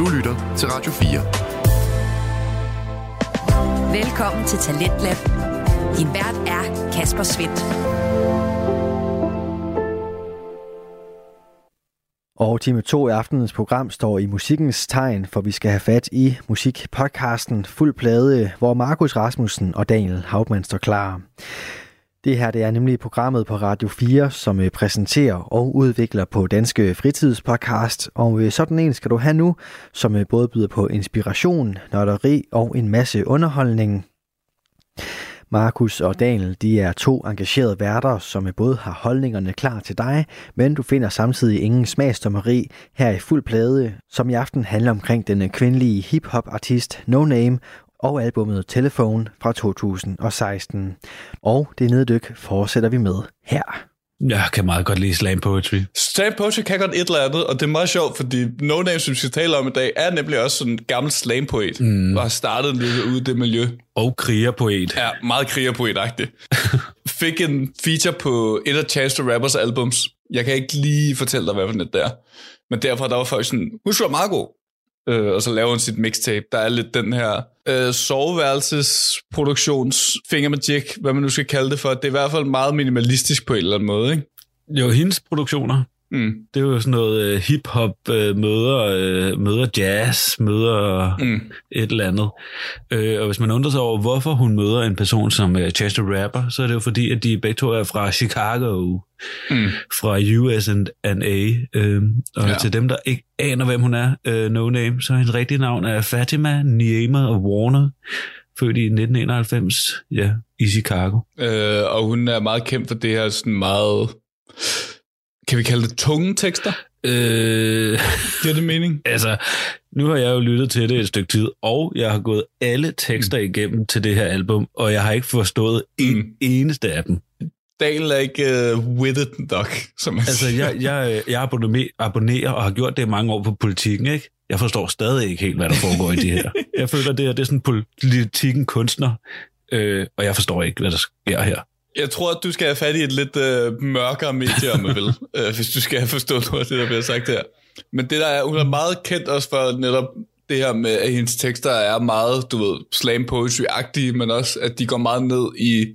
Du lytter til Radio 4. Velkommen til Talentlab. Din vært er Kasper Svendt. Og time 2 i aftenens program står i musikkens tegn, for vi skal have fat i musikpodcasten Fuld Plade, hvor Markus Rasmussen og Daniel Hauptmann står klar. Det her det er nemlig programmet på Radio 4, som øh, præsenterer og udvikler på Danske Fritidspodcast. Og øh, sådan en skal du have nu, som øh, både byder på inspiration, nørderi og en masse underholdning. Markus og Daniel, de er to engagerede værter, som både har holdningerne klar til dig, men du finder samtidig ingen smagsdommeri her i fuld plade, som i aften handler omkring den kvindelige hip-hop-artist No Name og albummet Telephone fra 2016. Og det neddyk fortsætter vi med her. Jeg kan meget godt lide slam poetry. Slam poetry kan godt et eller andet, og det er meget sjovt, fordi No Name, som vi skal tale om i dag, er nemlig også sådan en gammel slam poet, mm. og har startet lidt ude i det miljø. Og krigerpoet. Ja, meget krigerpoet-agtigt. Fik en feature på et af Chance the Rappers albums. Jeg kan ikke lige fortælle dig, hvad for det der. Men derfor der var folk sådan, hun var meget god øh, og så laver hun sit mixtape. Der er lidt den her øh, soveværelsesproduktions fingermagic, hvad man nu skal kalde det for. Det er i hvert fald meget minimalistisk på en eller anden måde, ikke? Jo, hendes produktioner. Mm. Det er jo sådan noget uh, hip-hop uh, møder, uh, møder jazz, møder mm. et eller andet. Uh, og hvis man undrer sig over, hvorfor hun møder en person som uh, Chester Rapper, så er det jo fordi, at de begge to er fra Chicago, mm. fra USA. Uh, og ja. til dem, der ikke aner, hvem hun er, uh, no name, så hendes rigtige navn er Fatima Niema og Warner født i 1991, ja, i Chicago. Uh, og hun er meget kendt for det her sådan meget kan vi kalde det tunge tekster? Øh, Giver det mening? Altså, nu har jeg jo lyttet til det et stykke tid, og jeg har gået alle tekster mm. igennem til det her album, og jeg har ikke forstået en mm. eneste af dem. Daniel er ikke uh, with it nok, som man Altså, siger. jeg, jeg, jeg abonnerer og har gjort det mange år på politikken, ikke? Jeg forstår stadig ikke helt, hvad der foregår i det her. Jeg føler, det, her, det er sådan politikken kunstner, øh, og jeg forstår ikke, hvad der sker her. Jeg tror, at du skal have fat i et lidt øh, mørkere medie, om man vil, øh, hvis du skal have forstået noget af det, der bliver sagt her. Men det der er, hun er meget kendt også for netop det her med, at hendes tekster er meget, du ved, slam poetry-agtige, men også, at de går meget ned i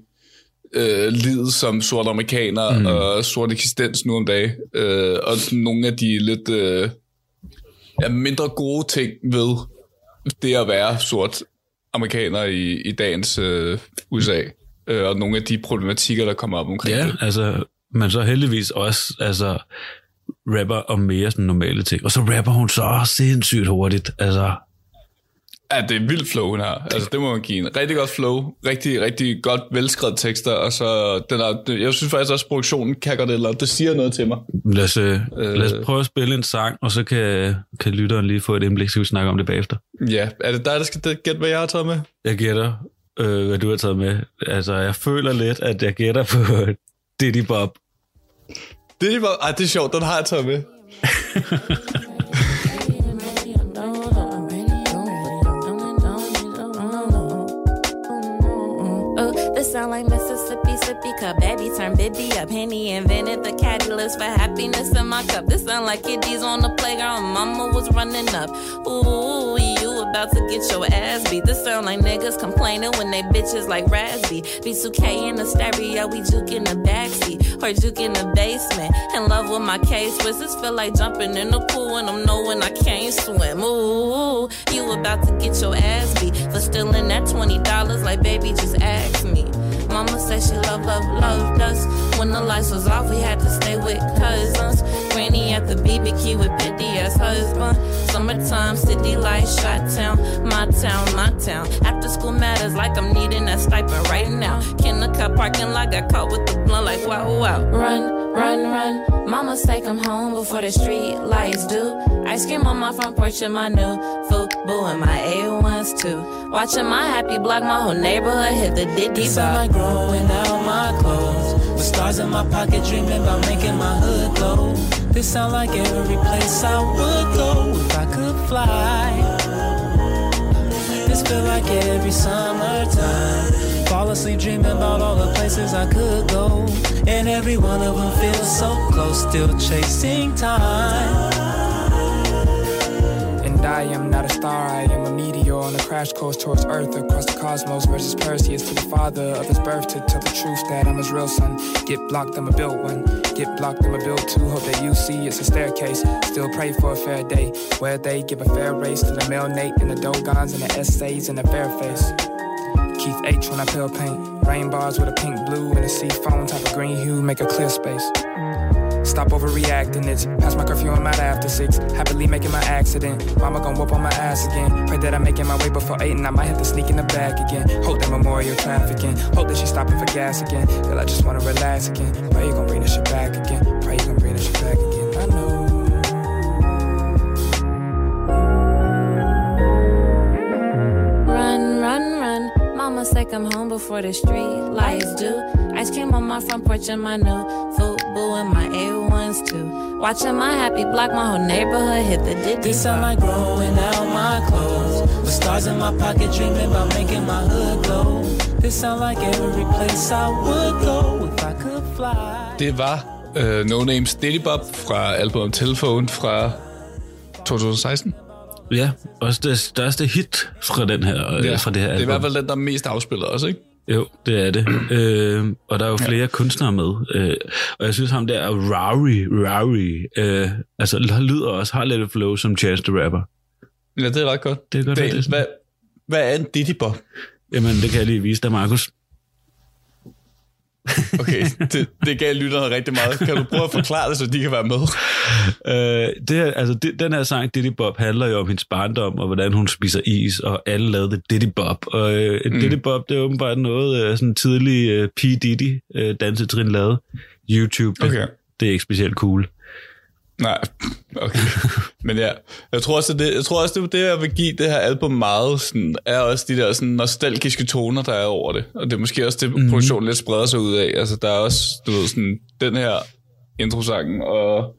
øh, livet som sort amerikaner mm. og sort eksistens nu om dagen. Øh, og nogle af de lidt øh, ja, mindre gode ting ved det at være sort amerikaner i, i dagens øh, USA øh, og nogle af de problematikker, der kommer op omkring ja, det. altså, men så heldigvis også altså, rapper om mere sådan normale ting. Og så rapper hun så sindssygt hurtigt. Altså, Ja, det er vildt flow, hun har. Altså, det må man give en. Rigtig godt flow. Rigtig, rigtig godt velskrevet tekster. Og så, den er, jeg synes faktisk også, at produktionen kan godt eller det siger noget til mig. Lad os, øh, lad os prøve at spille en sang, og så kan, kan lytteren lige få et indblik, så vi snakker om det bagefter. Ja, er det dig, der skal gætte, hvad jeg har taget med? Jeg gætter øh, hvad du har taget med. Altså, jeg føler lidt, at jeg gætter på Diddy Bob. Diddy Bob? Ej, det er sjovt, den har jeg taget med. sound like Mississippi sippy cup. Baby turn Bibby up. Henny invented the catalyst for happiness in my cup. This sound like kiddies on the playground. Mama was running up. Ooh, about to get your ass beat. This sound like niggas complaining when they bitches like Raspy. B2K in the stereo, we juke in the backseat. Or juke in the basement. In love with my case was this feel like jumping in the pool and I'm knowing I can't swim. Ooh, you about to get your ass beat for stealing that $20 like baby, just ask me. Mama said she love, love, loved us. When the lights was off, we had to stay with cousins. At the BBQ with Petty as husband. Summertime, city lights, shot town, my town, my town. After school matters like I'm needing that stipend right now. Kindercut parking lot got caught with the blunt like wow, wow. Run Run, run, mama say come home before the street lights do. Ice cream on my front porch and my new boo and my A1s too. Watching my happy block, my whole neighborhood hit the diddy like growing out my clothes. With stars in my pocket, dreaming about making my hood glow. This sound like every place I would go if I could fly. This feel like every summertime. Fall asleep dreaming about all the places I could go. And every one of them feels so close, still chasing time. And I am not a star, I am a meteor on a crash course towards Earth across the cosmos versus Perseus to the father of his birth to tell the truth that I'm his real son. Get blocked, I'ma build one. Get blocked, I'ma build two. Hope that you see it's a staircase. Still pray for a fair day where they give a fair race to the male Nate and the Dogons and the essays and the fair face. Keith H when I pale paint. Rain bars with a pink blue and a sea foam type of green hue make a clear space. Stop overreacting, it's past my curfew, I'm out after six. Happily making my accident. Mama gon' whoop on my ass again. Pray that I'm making my way before eight and I might have to sneak in the back again. Hope that memorial trafficking. Hope that she's stopping for gas again. Girl, I just wanna relax again. Pray you gon' bring this shit back again. Pray you gon' bring this shit back again. I know. Run, run, run. Mama say come home before the street lights do. Ice cream on my front porch and my new Fubu and my A1s too. Watching my happy block, my whole neighborhood hit the diddy. This sound like growing out my clothes. With stars in my pocket, dreaming about making my hood glow. This sound like every place I would go if I could fly. Det var uh, No Names Diddy Bob fra albumet Telephone fra 2016. Ja, også det største hit fra, den her, ja, fra det her album. Det er i hvert fald den, der er mest afspillet også, ikke? Jo, det er det. øh, og der er jo flere ja. kunstnere med. Øh, og jeg synes ham der, Rowry, Rowry, øh, altså lyder også, har lidt flow som Chance the Rapper. Ja, det er ret godt. Det er godt, det, det hvad, hvad er en Diddy Bob? Jamen, det kan jeg lige vise dig, Markus. Okay, det, det gav lytterne rigtig meget. Kan du prøve at forklare det, så de kan være med? øh, det altså, det, den her sang, Diddy Bob, handler jo om hendes barndom, og hvordan hun spiser is, og alle lavede det Diddy Bob. Og øh, mm. Diddy Bob, det er åbenbart noget øh, sådan tidlig øh, P. Diddy øh, dansetrin lavet. YouTube, okay. det er ikke specielt cool. Nej, okay. Men ja, jeg tror også, det, jeg tror også, det det, jeg vil give det her album meget, sådan, er også de der sådan, nostalgiske toner, der er over det. Og det er måske også det, mm-hmm. produktionen lidt spreder sig ud af. Altså, der er også, du ved, sådan, den her introsangen, og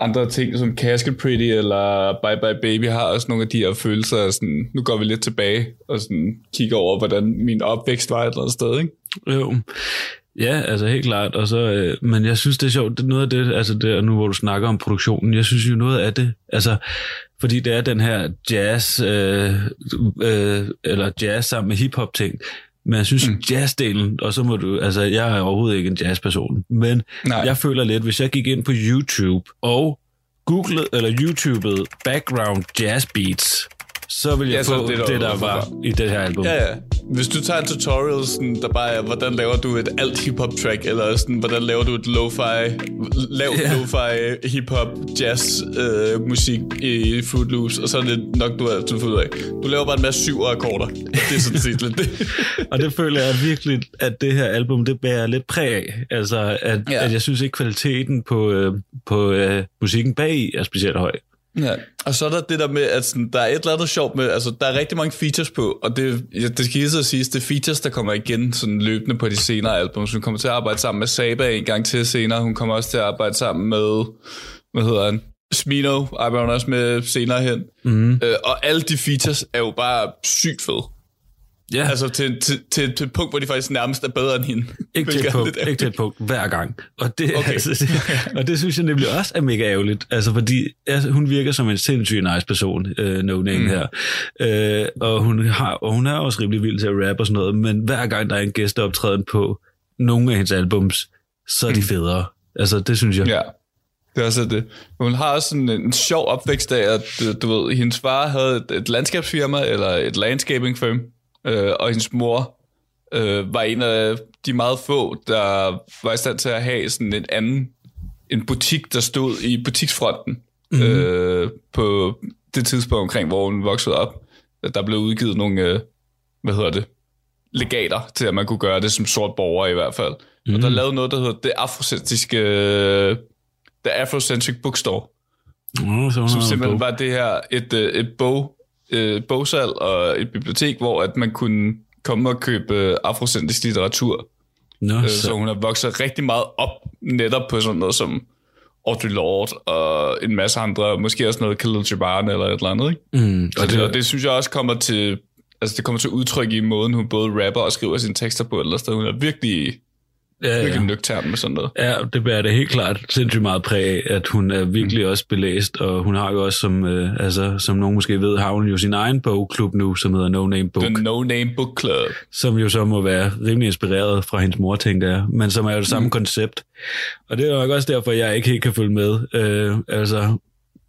andre ting som Casket Pretty eller Bye Bye Baby har også nogle af de her følelser. Sådan, nu går vi lidt tilbage og sådan, kigger over, hvordan min opvækst var et eller andet sted, ikke? Jo. Ja, altså helt klart. Og så, øh, men jeg synes, det er sjovt. Det noget af det, altså det, nu hvor du snakker om produktionen, jeg synes jo noget af det, altså fordi det er den her jazz, øh, øh, eller jazz sammen med hiphop ting, men jeg synes, mm. jazzdelen, og så må du, altså jeg er overhovedet ikke en jazzperson, men Nej. jeg føler lidt, hvis jeg gik ind på YouTube og googlede, eller YouTubede background jazz beats, så vil jeg ja, få det, der, det, der var i det her album. Ja, ja. Hvis du tager en tutorial, sådan, der bare er, hvordan laver du et alt hip-hop track, eller sådan, hvordan laver du et lo-fi, lav yeah. lo-fi hip-hop jazz øh, musik i Fruit Loops, og så er det nok, du har fundet ud af. Du laver bare en masse syv akkorder. Det er sådan set lidt det. og det føler jeg virkelig, at det her album, det bærer lidt præg af. Altså, at, ja. at jeg synes ikke, kvaliteten på, øh, på øh, musikken bag er specielt høj. Ja, og så er der det der med, at sådan, der er et eller andet sjovt med, altså der er rigtig mange features på, og det, ja, det skal lige at sige, det er features, der kommer igen sådan løbende på de senere album, så hun kommer til at arbejde sammen med Saba en gang til senere, hun kommer også til at arbejde sammen med, hvad hedder han, Smino arbejder hun også med senere hen, mm. øh, og alle de features er jo bare sygt fede. Ja. Altså til, til, til, til et punkt, hvor de faktisk nærmest er bedre end hende. Ikke til et punkt, ikke til et punkt hver gang. Og det, okay. altså, det, og det synes jeg nemlig også er mega ærgerligt. Altså fordi altså, hun virker som en sindssygt nice person, uh, no name mm. her. Uh, og, hun har, og hun er også rimelig vild til at rappe og sådan noget, men hver gang der er en gæsteoptræden på nogle af hendes albums, så er de mm. federe. Altså det synes jeg. Ja. Det er også det. Hun har også en, en sjov opvækst af, at du, du ved, hendes far havde et, et landskabsfirma, eller et landscaping firm, øh, og hendes mor øh, var en af de meget få, der var i stand til at have sådan en anden en butik, der stod i butiksfronten mm-hmm. øh, på det tidspunkt omkring, hvor hun voksede op. Der blev udgivet nogle, øh, hvad hedder det, legater til, at man kunne gøre det som sort borger i hvert fald. Mm. Og der mhm. lavede noget, der hedder det afrocentriske, uh, The Afrocentric Bookstore. Mm, så som simpelthen var det her, et, øh, et bog, øh, bogsal og et bibliotek, hvor at man kunne komme og købe øh, afrocentrisk litteratur. Nå, øh, så. så hun har vokset rigtig meget op netop på sådan noget som Audre Lorde og en masse andre, måske også noget Khalil Gibran eller et eller andet. Ikke? Mm, og, det, og det synes jeg også kommer til, altså det kommer til udtryk i måden, hun både rapper og skriver sine tekster på, eller sted. Hun er virkelig ja, ja. virkelig nøgtern med sådan noget. Ja, det bærer det helt klart sindssygt meget præg af, at hun er virkelig mm. også belæst, og hun har jo også, som, øh, altså, som nogen måske ved, har hun jo sin egen bogklub nu, som hedder No Name Book. The No Name Book Club. Som jo så må være rimelig inspireret fra hendes mor, tænker jeg, men som er jo det samme mm. koncept. Og det er nok også derfor, jeg ikke helt kan følge med. Øh, altså,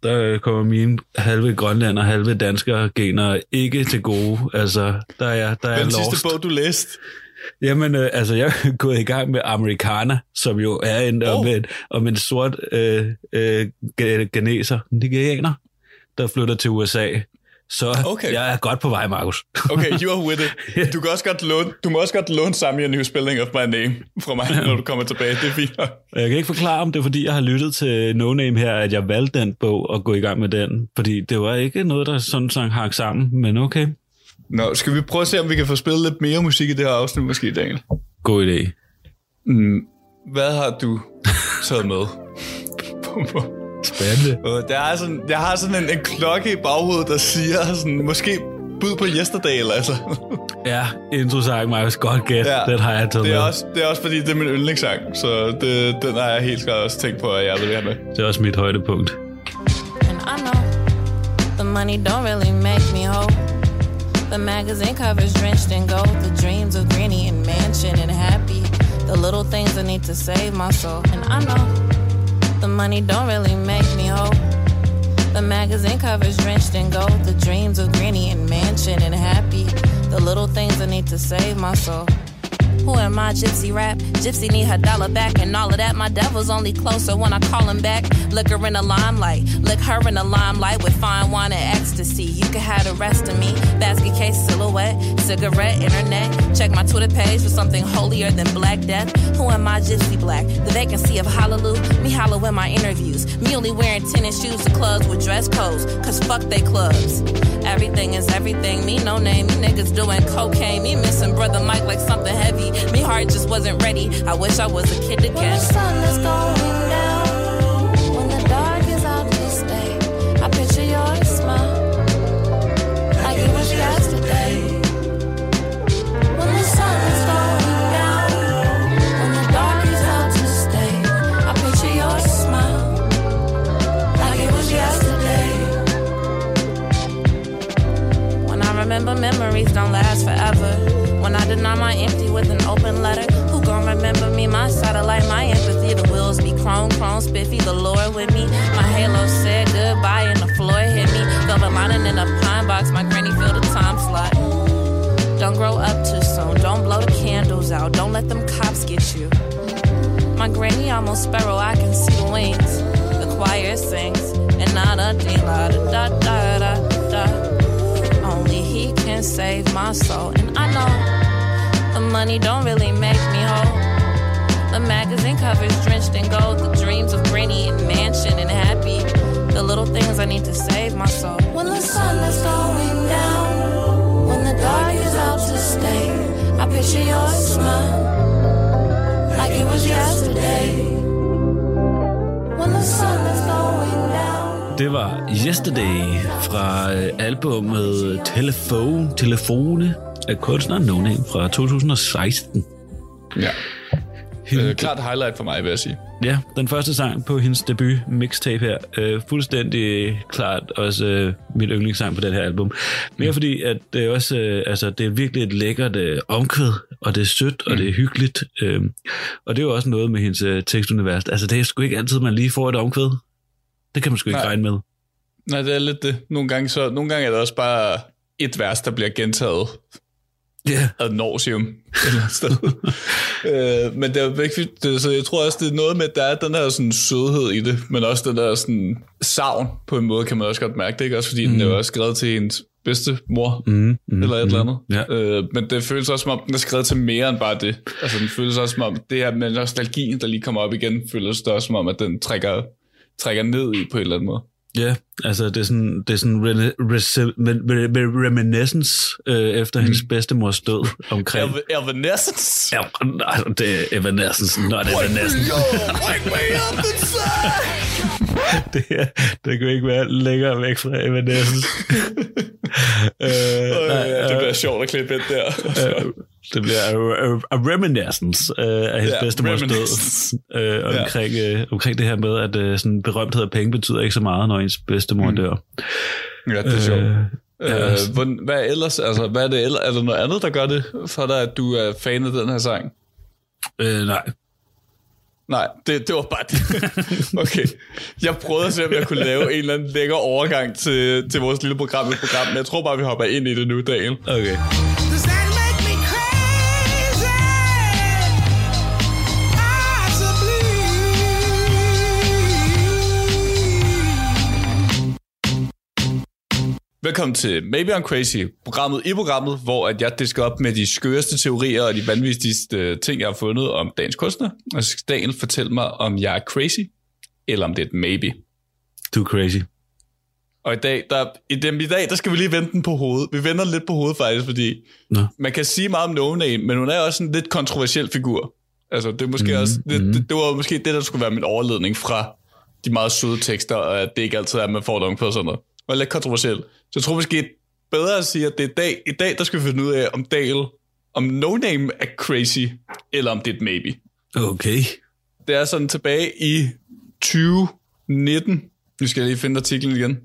der kommer mine halve grønlænder og halve danskere gener ikke til gode. Altså, der er, der er Den lost. sidste bog, du læste? Jamen, øh, altså, jeg er gået i gang med Americana, som jo er en, oh. om, en, om en sort øh, øh, geneser, nigerianer, der flytter til USA. Så okay. jeg er godt på vej, Markus. okay, you are with it. Du, kan også godt låne, du må også godt låne sammen en new spelling of my name fra mig, når du kommer tilbage. Det er fint. Jeg kan ikke forklare, om det er, fordi jeg har lyttet til No Name her, at jeg valgte den bog og gå i gang med den. Fordi det var ikke noget, der sådan sang hang sammen, men okay. Nå, skal vi prøve at se, om vi kan få spillet lidt mere musik i det her afsnit måske, Daniel? God idé. Mm, hvad har du taget med? Spændende. Der er sådan, jeg har sådan en, en klokke i baghovedet, der siger sådan, måske bud på Yesterday, eller altså. ja, introsang, Markus. Godt gæt. Ja, den har jeg taget det er med. Også, det er også fordi, det er min yndlingssang, så det, den har jeg helt klart også tænkt på, at jeg vil have med. Det er også mit højdepunkt. And I know the money don't really make me whole. The magazine covers drenched in gold. The dreams of granny and mansion and happy. The little things I need to save my soul. And I know the money don't really make me whole. The magazine covers drenched in gold. The dreams of granny and mansion and happy. The little things I need to save my soul. Who am I, Gypsy Rap? Gypsy need her dollar back and all of that. My devil's only closer when I call him back. Lick her in the limelight, lick her in the limelight with fine wine and ecstasy. You can have the rest of me. Basket case, silhouette, cigarette, internet. Check my Twitter page for something holier than Black Death. Who am I, Gypsy Black? The vacancy of Hallelujah. Me hollow in my interviews. Me only wearing tennis shoes to clubs with dress codes. Cause fuck they clubs. Everything is everything. Me no name. Me niggas doing cocaine. Me missing brother Mike like something heavy. Me heart just wasn't ready. I wish I was a kid again. When the sun is going down, when the dark is out to stay, I picture your smile like it was yesterday. When the sun is going down, when the dark is out to stay, I picture your smile like it was yesterday. When I remember memories don't last forever. When I deny my empty with an My satellite, my empathy. The wheels be chrome, chrome, spiffy. The Lord with me. My halo said goodbye and the floor hit me. Velvet lining in a pine box. My granny filled the time slot. Don't grow up too soon. Don't blow the candles out. Don't let them cops get you. My granny almost sparrow. I can see the wings. The choir sings. And not a dee la da da da da only he can save my soul. And I know the money don't really make me whole. The magazine covers drenched in gold, the dreams of granny and mansion and happy. The little things I need to save my soul. When the sun is going down, when the dark is out to stay, I picture your smile like it was yesterday. When the sun is going down. Det var Yesterday fra øh, albumet Telefone, Telefone af kunstneren No Name fra 2016. Ja. Hende, øh, klart highlight for mig, vil jeg sige. Ja, den første sang på hendes debut mixtape her. Øh, fuldstændig klart også øh, mit yndlingssang på den her album. Mere mm. fordi, at det er også, øh, altså, det er virkelig et lækkert øh, omkvæd, og det er sødt, og mm. det er hyggeligt. Øh, og det er jo også noget med hendes øh, tekstunivers. Altså, det er sgu ikke altid, man lige får et omkvæd. Det kan man sgu ikke Nej. regne med. Nej, det er lidt det. Nogle gange, så, nogle gange er det også bare et vers, der bliver gentaget yeah. ad nauseum et eller andet sted. øh, men det er vigtigt, det, så jeg tror også, det er noget med, at der er den her sådan, sødhed i det, men også den der sådan, savn på en måde, kan man også godt mærke det, ikke? Også fordi mm. den er jo også skrevet til ens bedste mor, mm, mm, eller et mm, eller andet. Ja. Øh, men det føles også som om, den er skrevet til mere end bare det. Altså, den føles også som om, det her med nostalgien, der lige kommer op igen, føles det også som om, at den trækker trækker ned i på en eller anden måde. Ja, altså det er sådan, det er sådan re, re, re, reminiscence øh, efter hendes mm. bedstemors død omkring... Evanescence? Ja, altså, det er Evanescence, not Evanescence. Wake me up det, er, det kan ikke være længere væk fra Evanescence. øh, øh, ja, det bliver sjovt at klippe ind der. øh, Det bliver a, a, a reminiscence uh, af hendes Ja, bedstemors død. Uh, omkring, uh, omkring det her med, at uh, sådan berømthed af penge betyder ikke så meget, når ens bedstemor Mm. dør. Ja, det er sjovt. Øh, Øh, ja. hvordan- hvad er ellers, altså, hvad er det ellers? Er der noget andet, der gør det for dig, at du er fan af den her sang? uh, nej. Nej, det, det var bare det. Okay. Jeg prøvede at se, om jeg kunne lave en eller anden lækker overgang til, til vores lille program program, men jeg tror bare, vi hopper ind i det nu, Daniel. Okay. Velkommen til Maybe I'm Crazy, programmet i programmet, hvor at jeg disker op med de skøreste teorier og de vanvittigste ting, jeg har fundet om dagens kunstner. Og så skal Daniel fortælle mig, om jeg er crazy, eller om det er et maybe. Du er crazy. Og i dag, der, i, dem, i dag, der skal vi lige vende den på hovedet. Vi vender lidt på hovedet faktisk, fordi Nå. man kan sige meget om No Name, men hun er også en lidt kontroversiel figur. Altså, det er måske mm, også, det, det, det, var måske det, der skulle være min overledning fra de meget søde tekster, og at det ikke altid er, at man får det på sådan noget. Det var lidt kontroversiel. Så jeg tror måske bedre at sige, at det er dag, i dag, der skal vi finde ud af, om Dale, om No Name er crazy, eller om det er et maybe. Okay. Det er sådan tilbage i 2019. Nu skal jeg lige finde artiklen igen.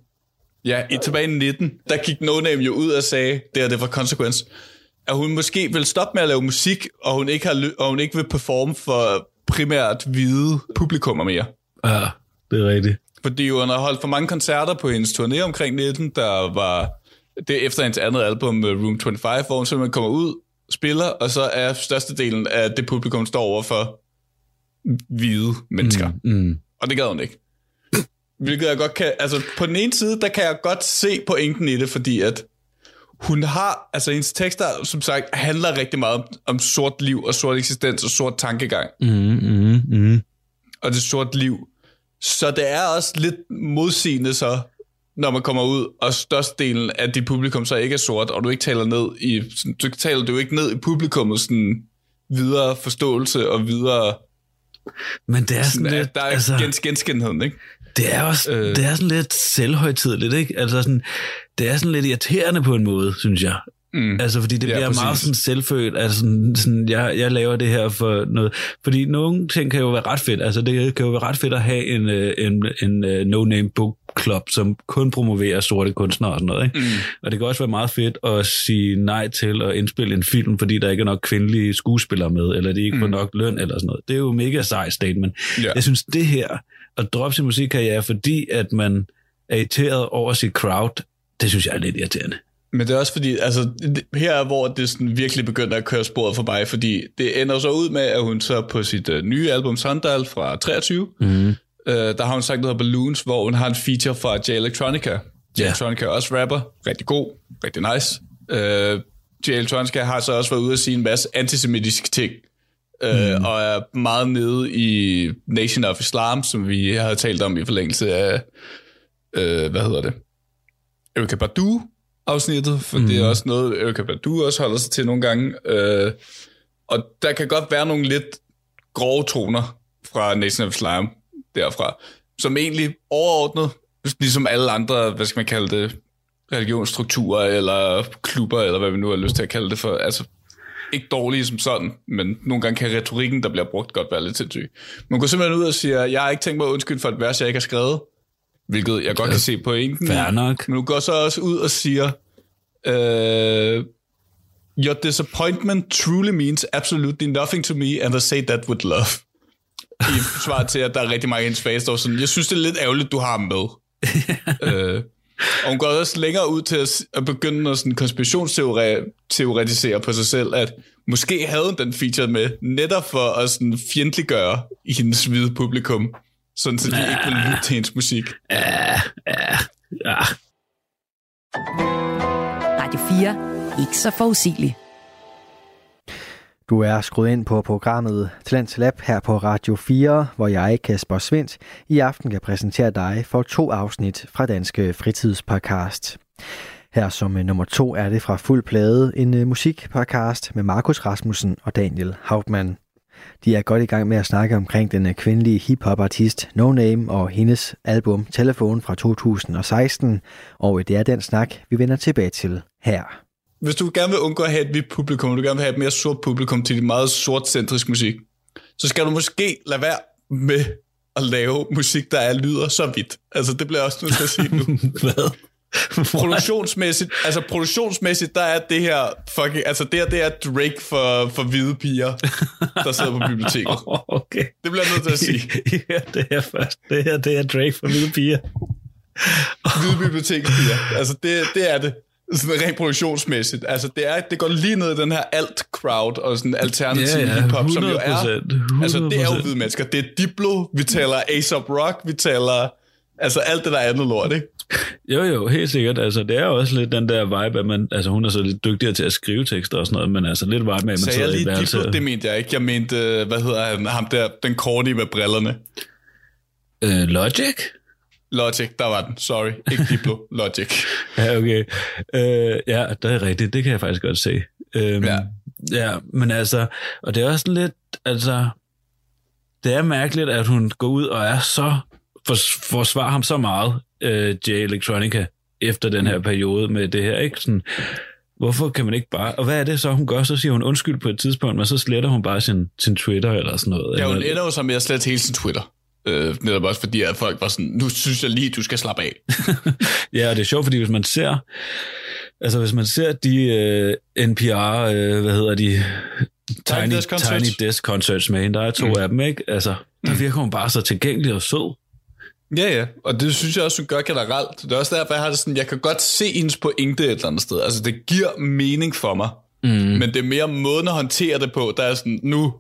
Ja, i tilbage i 19, der gik No Name jo ud og sagde, det er det for konsekvens, at hun måske vil stoppe med at lave musik, og hun ikke, har, og hun ikke vil performe for primært hvide publikummer mere. Ja, det er rigtigt. Fordi hun har holdt for mange koncerter på hendes turné omkring 19, der var det er efter hendes andet album, øh, Room 25, hvor hun simpelthen kommer ud, spiller, og så er størstedelen af det publikum står over for hvide mennesker. Mm, mm. Og det gad hun ikke. Hvilket jeg godt kan... Altså, på den ene side, der kan jeg godt se pointen i det, fordi at hun har... Altså, hendes tekster, som sagt, handler rigtig meget om, om sort liv og sort eksistens og sort tankegang. Mm, mm, mm. Og det sort liv. Så det er også lidt modsigende så, når man kommer ud, og størstedelen af dit publikum så ikke er sort, og du ikke taler ned i... Du taler du ikke ned i publikummets sådan, videre forståelse og videre... Men det er sådan Sådan, lidt... der er altså, gens, genskendheden, ikke? det er også øh, det er sådan lidt selvhøjtidligt, ikke? Altså sådan, det er sådan lidt irriterende på en måde, synes jeg. Mm. Altså, fordi det Ja, bliver præcis. meget sådan selvfødt, altså sådan, sådan jeg, jeg laver det her for noget. Fordi nogle ting kan jo være ret fedt. Altså, det kan jo være ret fedt at have en, øh, en, en øh, no-name book club, som kun promoverer sorte kunstnere og sådan noget. Ikke? Mm. Og det kan også være meget fedt at sige nej til at indspille en film, fordi der ikke er nok kvindelige skuespillere med, eller de ikke får Mm. nok løn eller sådan noget. Det er jo mega sej statement. Ja. Jeg synes, det her, at droppe sin musikkarriere, fordi at man er irriteret over sit crowd, det synes jeg er lidt irriterende. Men det er også fordi, altså, det- her er, hvor det sådan virkelig begynder at køre sporet for mig, fordi det ender så ud med, at hun så på sit uh, nye album Sandal fra 23, Mm. uh, der har hun sagt noget Balloons, hvor hun har en feature fra J Electronica. J Ja. Electronica er også rapper, rigtig god, rigtig nice. Uh, J Electronica har så også været ude at sige en masse antisemitiske ting, uh, mm. og er meget nede i Nation of Islam, som vi har talt om i forlængelse af, uh, hvad hedder det, Erika Badu afsnittet, for mm. det er også noget, Erika Badu også holder sig til nogle gange. Øh, og der kan godt være nogle lidt grove toner fra Nation of Islam derfra, som egentlig overordnet, ligesom alle andre, hvad skal man kalde det, religionsstrukturer eller klubber, eller hvad vi nu har lyst til at kalde det for, altså ikke dårlige som sådan, men nogle gange kan retorikken, der bliver brugt, godt være lidt sindssyg. Man går simpelthen ud og siger, jeg har ikke tænkt mig at undskylde for et vers, jeg ikke har skrevet, hvilket jeg godt kan se pointen. i. Fair nok. Men du går så også ud og siger, øh, Your disappointment truly means absolutely nothing to me, and I say that with love. I svar til, at der er rigtig mange af hendes fans, der sådan, jeg synes, det er lidt ærgerligt, du har ham med. øh, og hun går også længere ud til at, at begynde at sådan konspirationsteoretisere på sig selv, at måske havde hun den feature med, netop for at sådan fjendtliggøre hendes hvide publikum, sådan så de ikke vil lytte til hendes musik. Ja, ja, ja. Radio 4. Ikke så forudsigelig. Du er skruet ind på programmet Talent Lab her på Radio 4, hvor jeg, Kasper Svendt, i aften kan præsentere dig for to afsnit fra Danske Fritidspodcast. Her som øh, nummer to er det fra Fuld Plade, en øh, musikpodcast med Markus Rasmussen og Daniel Hauptmann. De er godt i gang med at snakke omkring den øh, kvindelige hip-hop-artist No Name og hendes album Telefon fra 2016, og det er den snak, vi vender tilbage til her. hvis du gerne vil undgå at have et hvidt publikum, og du gerne vil have et mere sort publikum til dit meget sort-centrisk musik, så skal du måske lade være med at lave musik, der er lyder så vidt. Altså, det bliver også nødt til at sige nu. Hvad? produktionsmæssigt, altså produktionsmæssigt, der er det her fucking, altså det her, det er Drake for, for hvide piger, der sidder på biblioteket. Okay. Det bliver jeg nødt til at sige. ja, det her først. Det her, det er Drake for hvide piger. Hvide bibliotekspiger. Altså det, det er det. Sådan rent produktionsmæssigt. Altså det, er, det går lige ned i den her alt-crowd og sådan alternativ Ja, ja, hip-hop, som jo er... 100%, Altså det er jo 100%. hvide mennesker. Det er Diplo, vi taler A$AP Rock, vi taler... Altså alt det der andet lort, ikke? Jo, jo, helt sikkert. Altså, det er jo også lidt den der vibe, at man, altså, hun er så lidt dygtigere til at skrive tekster og sådan noget, men altså lidt vibe med, at man jeg sidder i et lige værelse. Diplo, det mente jeg ikke. Jeg mente, øh, hvad hedder han, ham der, den corny med brillerne. Øh, Logic? Logic, der var den. Sorry. Ikke Diplo, Logic. Ja, okay. Øh, ja, det er rigtigt. Det kan jeg faktisk godt se. Øhm, Ja. ja. men altså, og det er også lidt, altså, det er mærkeligt, at hun går ud og er så, for, forsvarer ham så meget, øh, J Electronica, efter den Mm. her periode med det her, ikke? Sådan, hvorfor kan man ikke bare... Og hvad er det så, hun gør? Så siger hun undskyld på et tidspunkt, men så sletter hun bare sin, sin Twitter eller sådan noget. Ja, hun eller, ender jo så med at slette hele sin Twitter. Øh, netop også fordi, at folk var sådan, nu synes jeg lige, du skal slappe af. Ja, og det er sjovt, fordi hvis man ser, altså hvis man ser de øh, NPR, øh, hvad hedder de, Tiny. Tiny Desk Concerts med hende, der er to mm. af dem, ikke? Altså, der virker hun bare så tilgængelig og sød. Ja, ja. Og det synes jeg også, hun gør generelt. Det er også derfor, jeg har det sådan, jeg kan godt se hendes pointe et eller andet sted. Altså, det giver mening for mig. Mm. Men det er mere måden at håndtere det på, der er sådan, nu,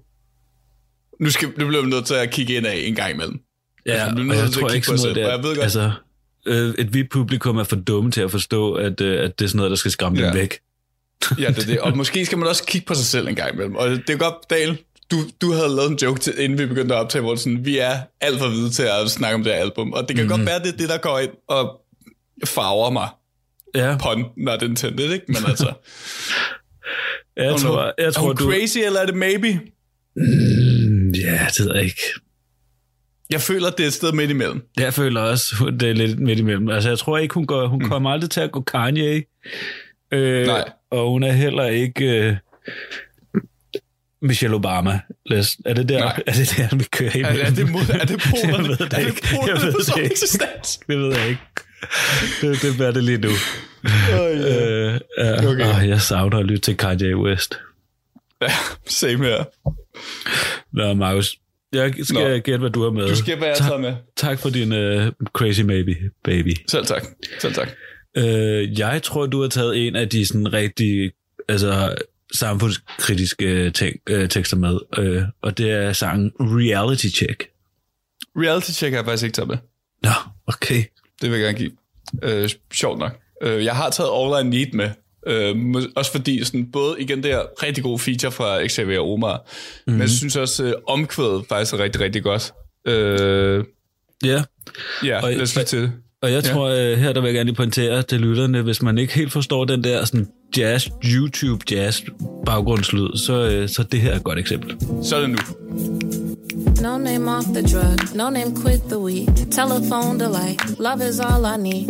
nu, skal, nu bliver vi nødt til at kigge ind af en gang imellem. Ja, Altså, og jeg tror ikke sådan noget og jeg ved der, godt- altså, øh, et hvidt publikum er for dumme til at forstå, at, øh, at det er sådan noget, der skal skræmme ja. dem væk. Ja, det er det. Og måske skal man også kigge på sig selv en gang imellem. Og det er godt, Daniel, du, du havde lavet en joke, til, inden vi begyndte at optage, hvor sådan, vi er alt for hvide til at snakke om det her album. Og det kan mm-hmm. godt være, det er det, der går ind og farver mig. Ja, Pun, not intended, ikke? Men altså, jeg tror, jeg er tror hun du... crazy, eller er det maybe? Mm, Ja, det ved jeg ikke. Jeg føler, det er et sted midt imellem. Jeg føler også, det er lidt midt imellem. Altså, jeg tror ikke, hun, går, hun mm. kommer aldrig til at gå Kanye. Øh, Nej. Og hun er heller ikke øh, Michelle Obama. Lad- Er det der, Nej. er det der vi kører i? Er, er det, mod, er det polerne? Jeg ved det er det ikke. Jeg ved det ikke. eksistens? Det ved jeg ikke. Det, det er det lige nu. Oh, yeah. Øh, ja. Okay. oh, jeg savner at lytte til Kanye West. Ja, same her. Nå, Markus. Jeg skal Nå. gætte, hvad du har med. Du skal være tak, taget med. tak for din uh, crazy maybe, baby. Selv tak. Selv tak. Øh, jeg tror, du har taget en af de sådan rigtig altså, samfundskritiske ting, øh, tekster med, øh, og det er sangen Reality Check. Reality check har jeg faktisk ikke taget med. Nå, okay. Det vil jeg gerne give. Øh, sjovt nok. Øh, jeg har taget All I Need med. Øh, også fordi sådan, både igen det her rigtig god feature fra Xavier Omar, mm-hmm. men jeg synes også øh, omkvædet faktisk er rigtig, rigtig godt. Øh, Ja, ja, Og- lad os lytte til det. Og jeg Ja. tror, øh, her der vil jeg gerne lige pointere til lytterne, hvis man ikke helt forstår den der sådan jazz, YouTube jazz baggrundslyd, så, øh, så det her er et godt eksempel. Så er det nu. No name off the drug, no name quit the weed. Telephone delight, love is all I need.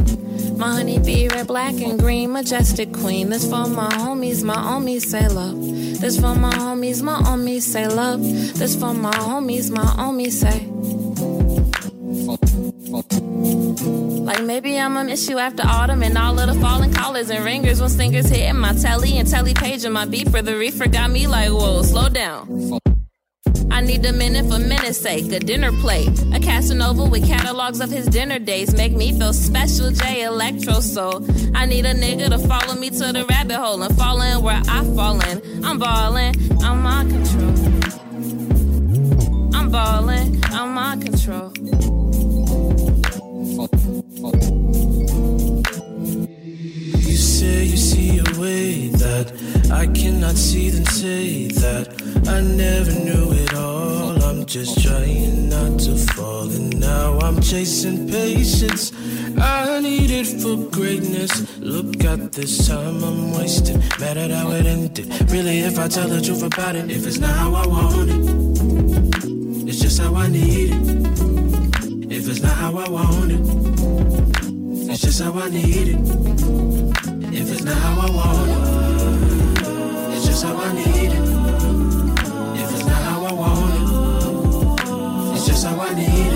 My honey bee, red, black, and green, majestic queen. This for my homies, my homies say love. This for my homies, my homies say love. This for my homies, my homies say. Like maybe I'ma miss you after autumn and all of the falling collars and ringers when singers hitting my telly and telly page and my beeper. The reefer got me like, whoa, slow down. I need a minute for minute's sake, a dinner plate. A Casanova with catalogs of his dinner dates make me feel special, J Electro Soul. I need a nigga to follow me to the rabbit hole and fall in where I fall in. I'm ballin', I'm on control. I'm ballin', I'm on control. You say you see a way that I cannot see, then say that I never knew it all. I'm just trying not to fall, and now I'm chasing patience. I need it for greatness. Look at this time I'm wasting. Mad at how it ended. Really, if I tell the truth about it, if it's not how I want it, it's just how I need it. It's not how I want it, it's just how I need it. If it's not how I want it, It's just how I need it. If it's not how I want it, it's just how I need it.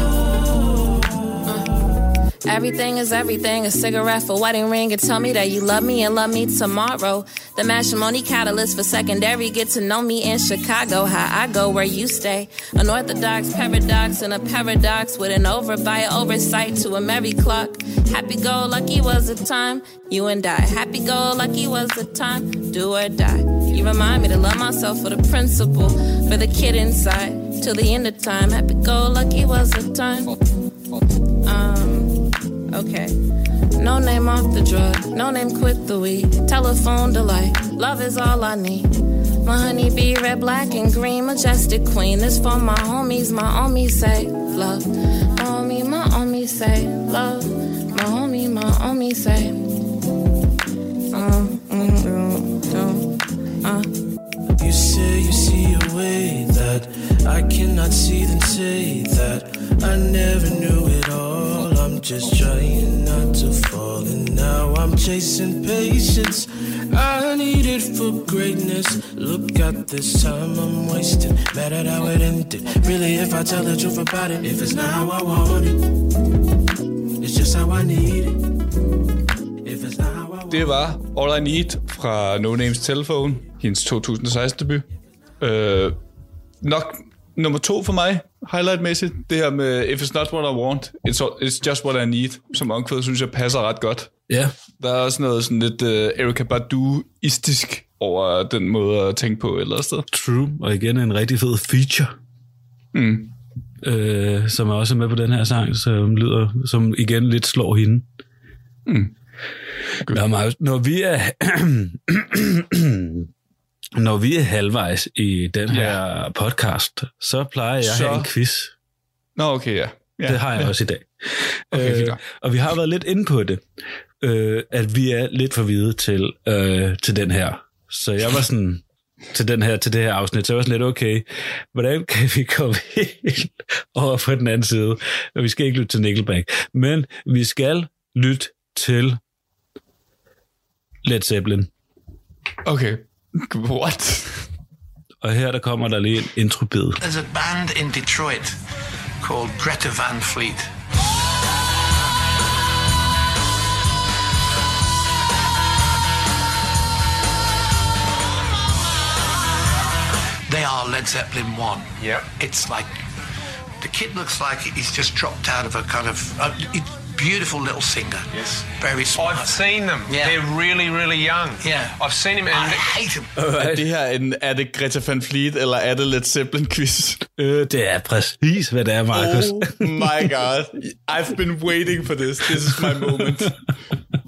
Everything is everything. A cigarette for wedding ring. And tell me that you love me and love me tomorrow. The matrimony catalyst for secondary. Get to know me in Chicago. How I go where you stay. An orthodox paradox and a paradox with an over by oversight to a merry clock. Happy go lucky was the time you and I. Happy go lucky was the time. Do or die. You remind me to love myself for the principle. For the kid inside. Till the end of time. Happy go lucky was the time. Um, okay. No name off the drug, no name quit the weed. Telephone delight, love is all I need. My honey bee, red, black, and green, majestic queen. This for my homies, my homies say love. My homie, my homie say love. My homie, my homie say. Mm, mm, uh. You say you see a way that I cannot see, then say that I never knew it all. Just trying not to fall, and now I'm chasing patience. I need it for greatness. Look at this time I'm wasting. Mad at how it ended. Really, if I tell the truth about it, if it's not how I want it, it's just how I need it. If it's not how I want Det var All I Need fra No Names Telephone, hendes 2016 debut. Øh, nok nummer to for mig, highlightmæssigt, det her med If it's not what I want, it's, all, it's just what I need, som omkvæd synes jeg passer ret godt. Ja, Der er også noget sådan lidt uh, Erika Badu-istisk over den måde at tænke på et eller andet sted. true. Og igen en rigtig fed feature. Mm. øh, som er også med på den her sang, som lyder, som igen lidt slår hende. Mm. Nå, Marius, når vi er når vi er halvvejs i den her podcast, så plejer jeg at have Så- en quiz. Nå, okay, ja. ja. Det har jeg også i dag. Okay, øh, og vi har været lidt inde på det, øh, at vi er lidt for hvide til, øh, til den her. Så jeg var sådan, til, den her, til det her afsnit, så jeg var sådan lidt, okay, hvordan kan vi komme helt over på den anden side? Og vi skal ikke lytte til Nickelback, men vi skal lytte til Led Zeppelin. Okay. What? Og her der kommer der lige en introbid. There's a band in Detroit called Greta Van Fleet. They are Led Zeppelin 1. Yep. It's like the kid looks like he's just dropped out of a kind of uh, a beautiful little singer. Yes. Very smart. I've seen them. Yeah. They're really, really young. Yeah. I've seen him I and hate him. Er det her en, er det Greta Van Fleet, eller er det Led Zeppelin quiz? Øh, det er præcis, hvad det er, Markus. Oh my god. I've been waiting for this. This is my moment.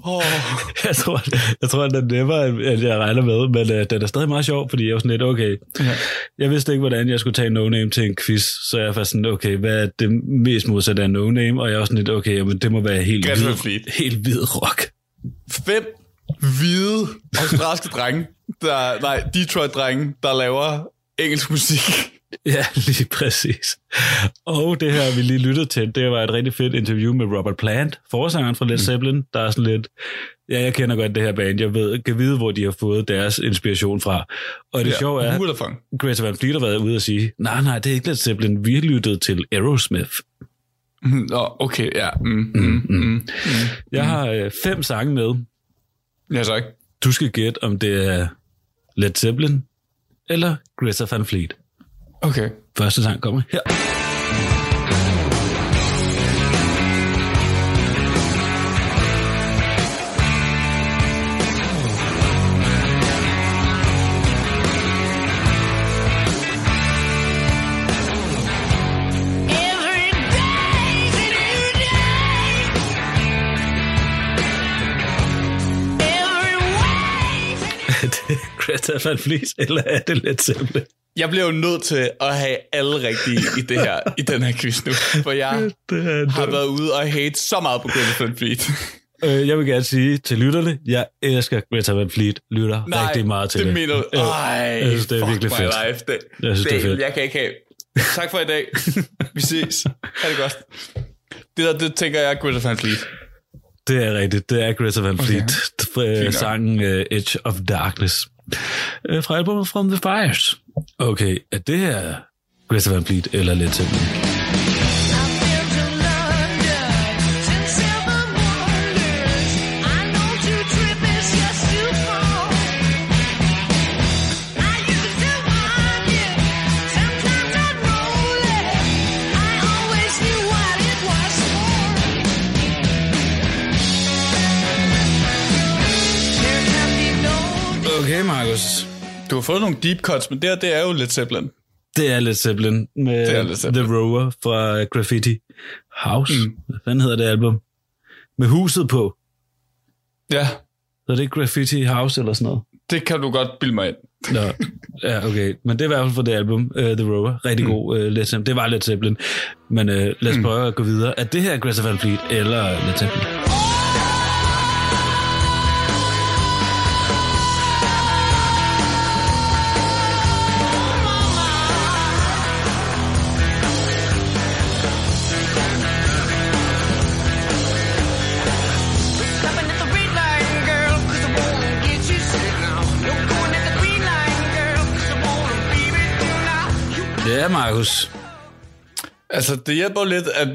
Oh. jeg, tror, jeg tror, at den nemmere, end jeg regner med, men uh, den er stadig meget sjov, fordi jeg var sådan lidt, okay, ja. jeg vidste ikke, hvordan jeg skulle tage No Name til en quiz, så jeg var sådan, okay, hvad er det mest modsatte af No Name, og jeg var sådan lidt, okay, jamen, det må være helt Greta hvid, helt hvid rock. Fem hvide australske drenge, der, nej, Detroit-drenge, der laver engelsk musik. Ja, lige præcis. Og det her, vi lige lyttede til, det var et rigtig fedt interview med Robert Plant, forsangeren fra Led Zeppelin, der er sådan lidt, ja, jeg kender godt det her band, jeg ved, kan vide, hvor de har fået deres inspiration fra. Og det ja, sjove er, fun? Greta Van Fleet har været ude og sige, nej, nej, det er ikke Led Zeppelin, vi lyttede til Aerosmith. Nå, okay, ja. Mm, mm, mm, mm. Jeg har øh, fem sange med. Ja, tak. Du skal gætte, om det er Led Zeppelin eller Greta Van Fleet. Okay. Første sang kommer her. Every day's a new day. Every way's a Er det Greta Van Fleet, eller er det Led Zeppelin? Jeg bliver jo nødt til at have alle rigtige i, det her, i den her quiz nu, for jeg Det har været ude og hate så meget på Greta Van Fleet. Øh, jeg vil gerne sige til lytterne, jeg elsker Greta Van Fleet. Lytter Nej, rigtig meget til det det. mener du. Øh, Ej, jeg synes, det er virkelig fedt. Life. Det, Jeg synes, det er fedt. Jeg kan ikke have. Tak for i dag. Vi ses. Ha' det godt. Det der, det tænker jeg er Greta Van Fleet. Det er rigtigt. Det er Greta Van Fleet. nok. sangen øh, Edge of Darkness øh, fra albumet From the Fires. Okay, er det her Greta Van Fleet eller Led Zeppelin? Du har fået nogle deep cuts, men det her, det er jo lidt Zeppelin. Det er Led Zeppelin med Det er Led Zeppelin. The Rover fra Graffiti House. Mm. Hvad fanden hedder det album? Med huset på. Ja, Så det er Graffiti House eller sådan noget? det kan du godt bilde mig ind. Nå, ja, okay. Men det er i hvert fald fra det album, uh, The Rover. Rigtig mm. god uh, Led Zeppelin. Det var Led Zeppelin. Men uh, lad os Mm. prøve at gå videre. Er det her Greta Van Fleet eller Led Zeppelin? Ja, Markus. Altså, det hjælper lidt, at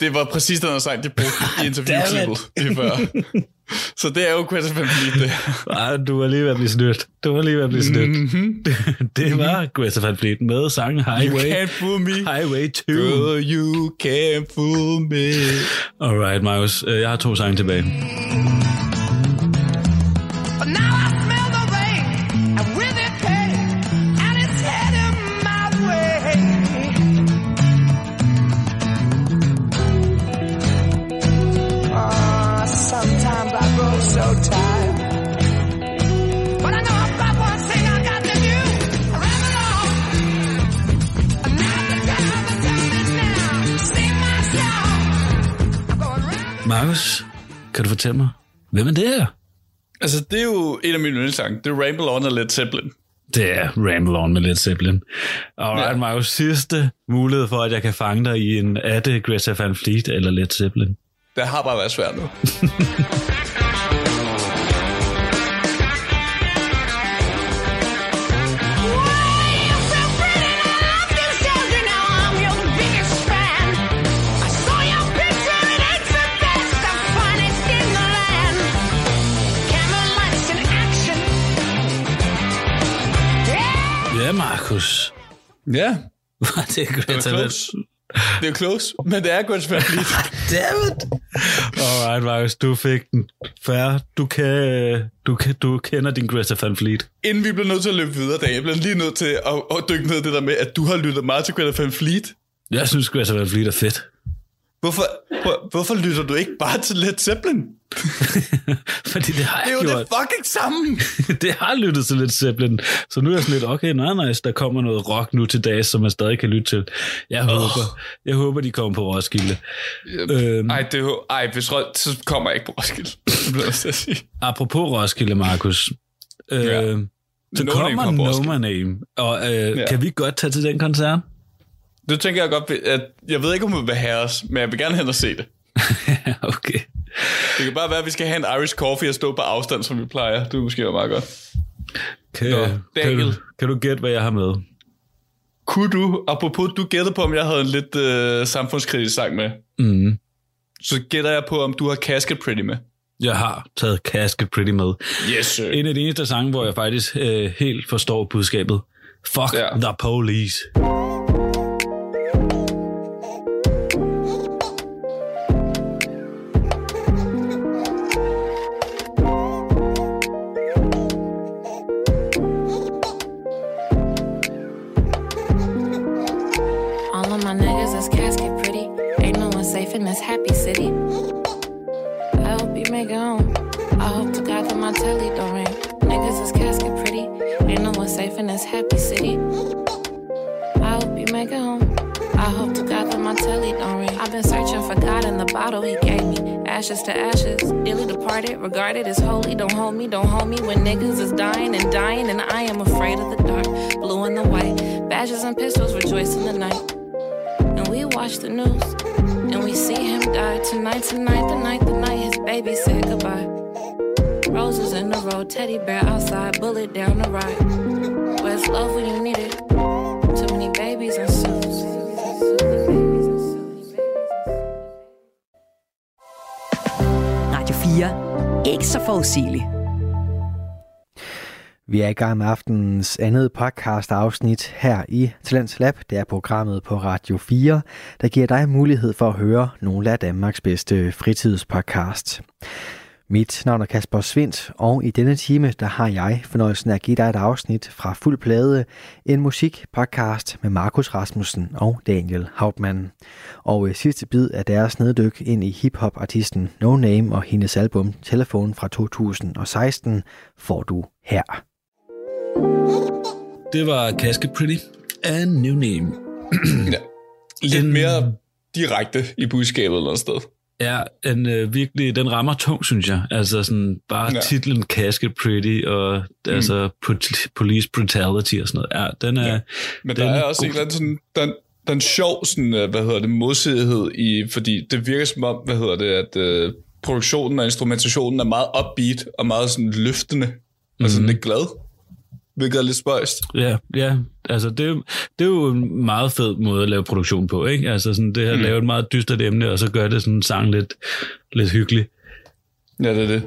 det var præcis den her sang, de brugte i interviewklippet lige før. Så det er jo Greta Van Fleet, det. Ej, du var lige ved at blive snydt. Du var lige ved at blive snydt. Mm-hmm. Det, det var Greta Van Fleet med sangen You Highway, can't fool me. Highway 2. Girl, you can't fool me. Alright, Markus. Øh, Jeg har to sange tilbage. Fortælle mig, hvem er det her? Altså, det er jo en af mine yndlingssange. Det er Ramble On af Led Zeppelin. Det er Ramble On med Led Zeppelin. Alright, Ja. Markus, sidste mulighed for, at jeg kan fange dig i en, er det Greta Van Fleet eller Led Zeppelin? Det har bare været svært nu. Ja, Markus. Ja, Var det Greta Van close. Det er close, men det er Greta Van Fleet. Dammit! Alright, Markus, du fik den. Fair. Du, kan, du, kan, du kender din Greta Van Fleet. Inden vi bliver nødt til at løbe videre, Dan, jeg bliver lige nødt til at, at dykke ned i det der med, at du har lyttet meget til Greta Van Fleet. Jeg synes, Greta Van Fleet er fedt. Hvorfor, hvor, hvorfor lytter du ikke bare til Led Zeppelin? Fordi det har Det er jeg jo gjort. det fucking samme. det har lyttet til lidt Zeppelin. Så nu er jeg sådan lidt, okay, nej, nice, der kommer noget rock nu til dags, som man stadig kan lytte til. Jeg håber, jeg håber de kommer på Roskilde. Øhm, Ej, det ej, hvis Rød, så kommer jeg ikke på Roskilde. Det bliver jeg at sige. apropos Roskilde, Markus. Øh, Ja. Så No kommer No. Name. Og øh, Ja. kan vi godt tage til den koncert? Det tænker jeg godt, at jeg ved ikke, om vi vil have os, men jeg vil gerne hen og se det. okay. Det kan bare være, at vi skal have en Irish coffee og stå på afstand, som vi plejer. Det er måske være meget godt. Kan, Nå, kan, Daniel. du, kan du gætte, hvad jeg har med? Kunne du, apropos, du gættede på, om jeg havde en lidt øh, samfundskritisk sang med. Mm. Så gætter jeg på, om du har Casket Pretty med. Jeg har taget Casket Pretty med. Yes, sir. En af de eneste sange, hvor jeg faktisk øh, helt forstår budskabet. Fuck ja. the police. Bottle he gave me. Ashes to ashes, dearly departed, regarded as holy. Don't hold me, don't hold me when niggas is dying and dying, and I am afraid of the dark. Blue and the white, badges and pistols rejoice in the night. And we watch the news, and we see him die tonight, tonight, the night, the night his baby said goodbye. Roses in the road, teddy bear outside, bullet down the right. Where's love when you need it? Too many babies and suits. 4. Ikke så forudsigeligt. Vi er i gang med aftenens andet podcast afsnit her i Talents Lab. Det er programmet på Radio 4, der giver dig mulighed for at høre nogle af Danmarks bedste fritidspodcast. Mit navn er Kasper Svindt, og i denne time der har jeg fornøjelsen af at give dig et afsnit fra Fuld Plade, en musikpodcast med Markus Rasmussen og Daniel Hauptmann. Og øh, sidste bid af deres neddyk ind i hiphop-artisten No Name og hendes album Telefon fra 2016 får du her. Det var Casket Pretty and New Name. ja. Lidt mere direkte i budskabet eller noget sted. Ja, en, øh, virkelig, den rammer tung, synes jeg. Altså sådan, bare Ja. titlen Casket Pretty og mm. altså pol- Police Brutality og sådan noget. Ja, den er... Ja. Men Den der er også god. en eller anden sådan, der, er- der er en sjov sådan, øh, hvad hedder det, modsidighed i, fordi det virker som om, hvad hedder det, at øh, produktionen og instrumentationen er meget upbeat og meget sådan løftende og sådan lidt glad. Hvilket er lidt spøjst. Ja, ja. Altså, det, er det er jo en meget fed måde at lave produktion på, ikke? Altså, sådan det her mm. lave et meget dystert emne, og så gør det sådan en sang lidt, lidt hyggelig. Ja, det er det.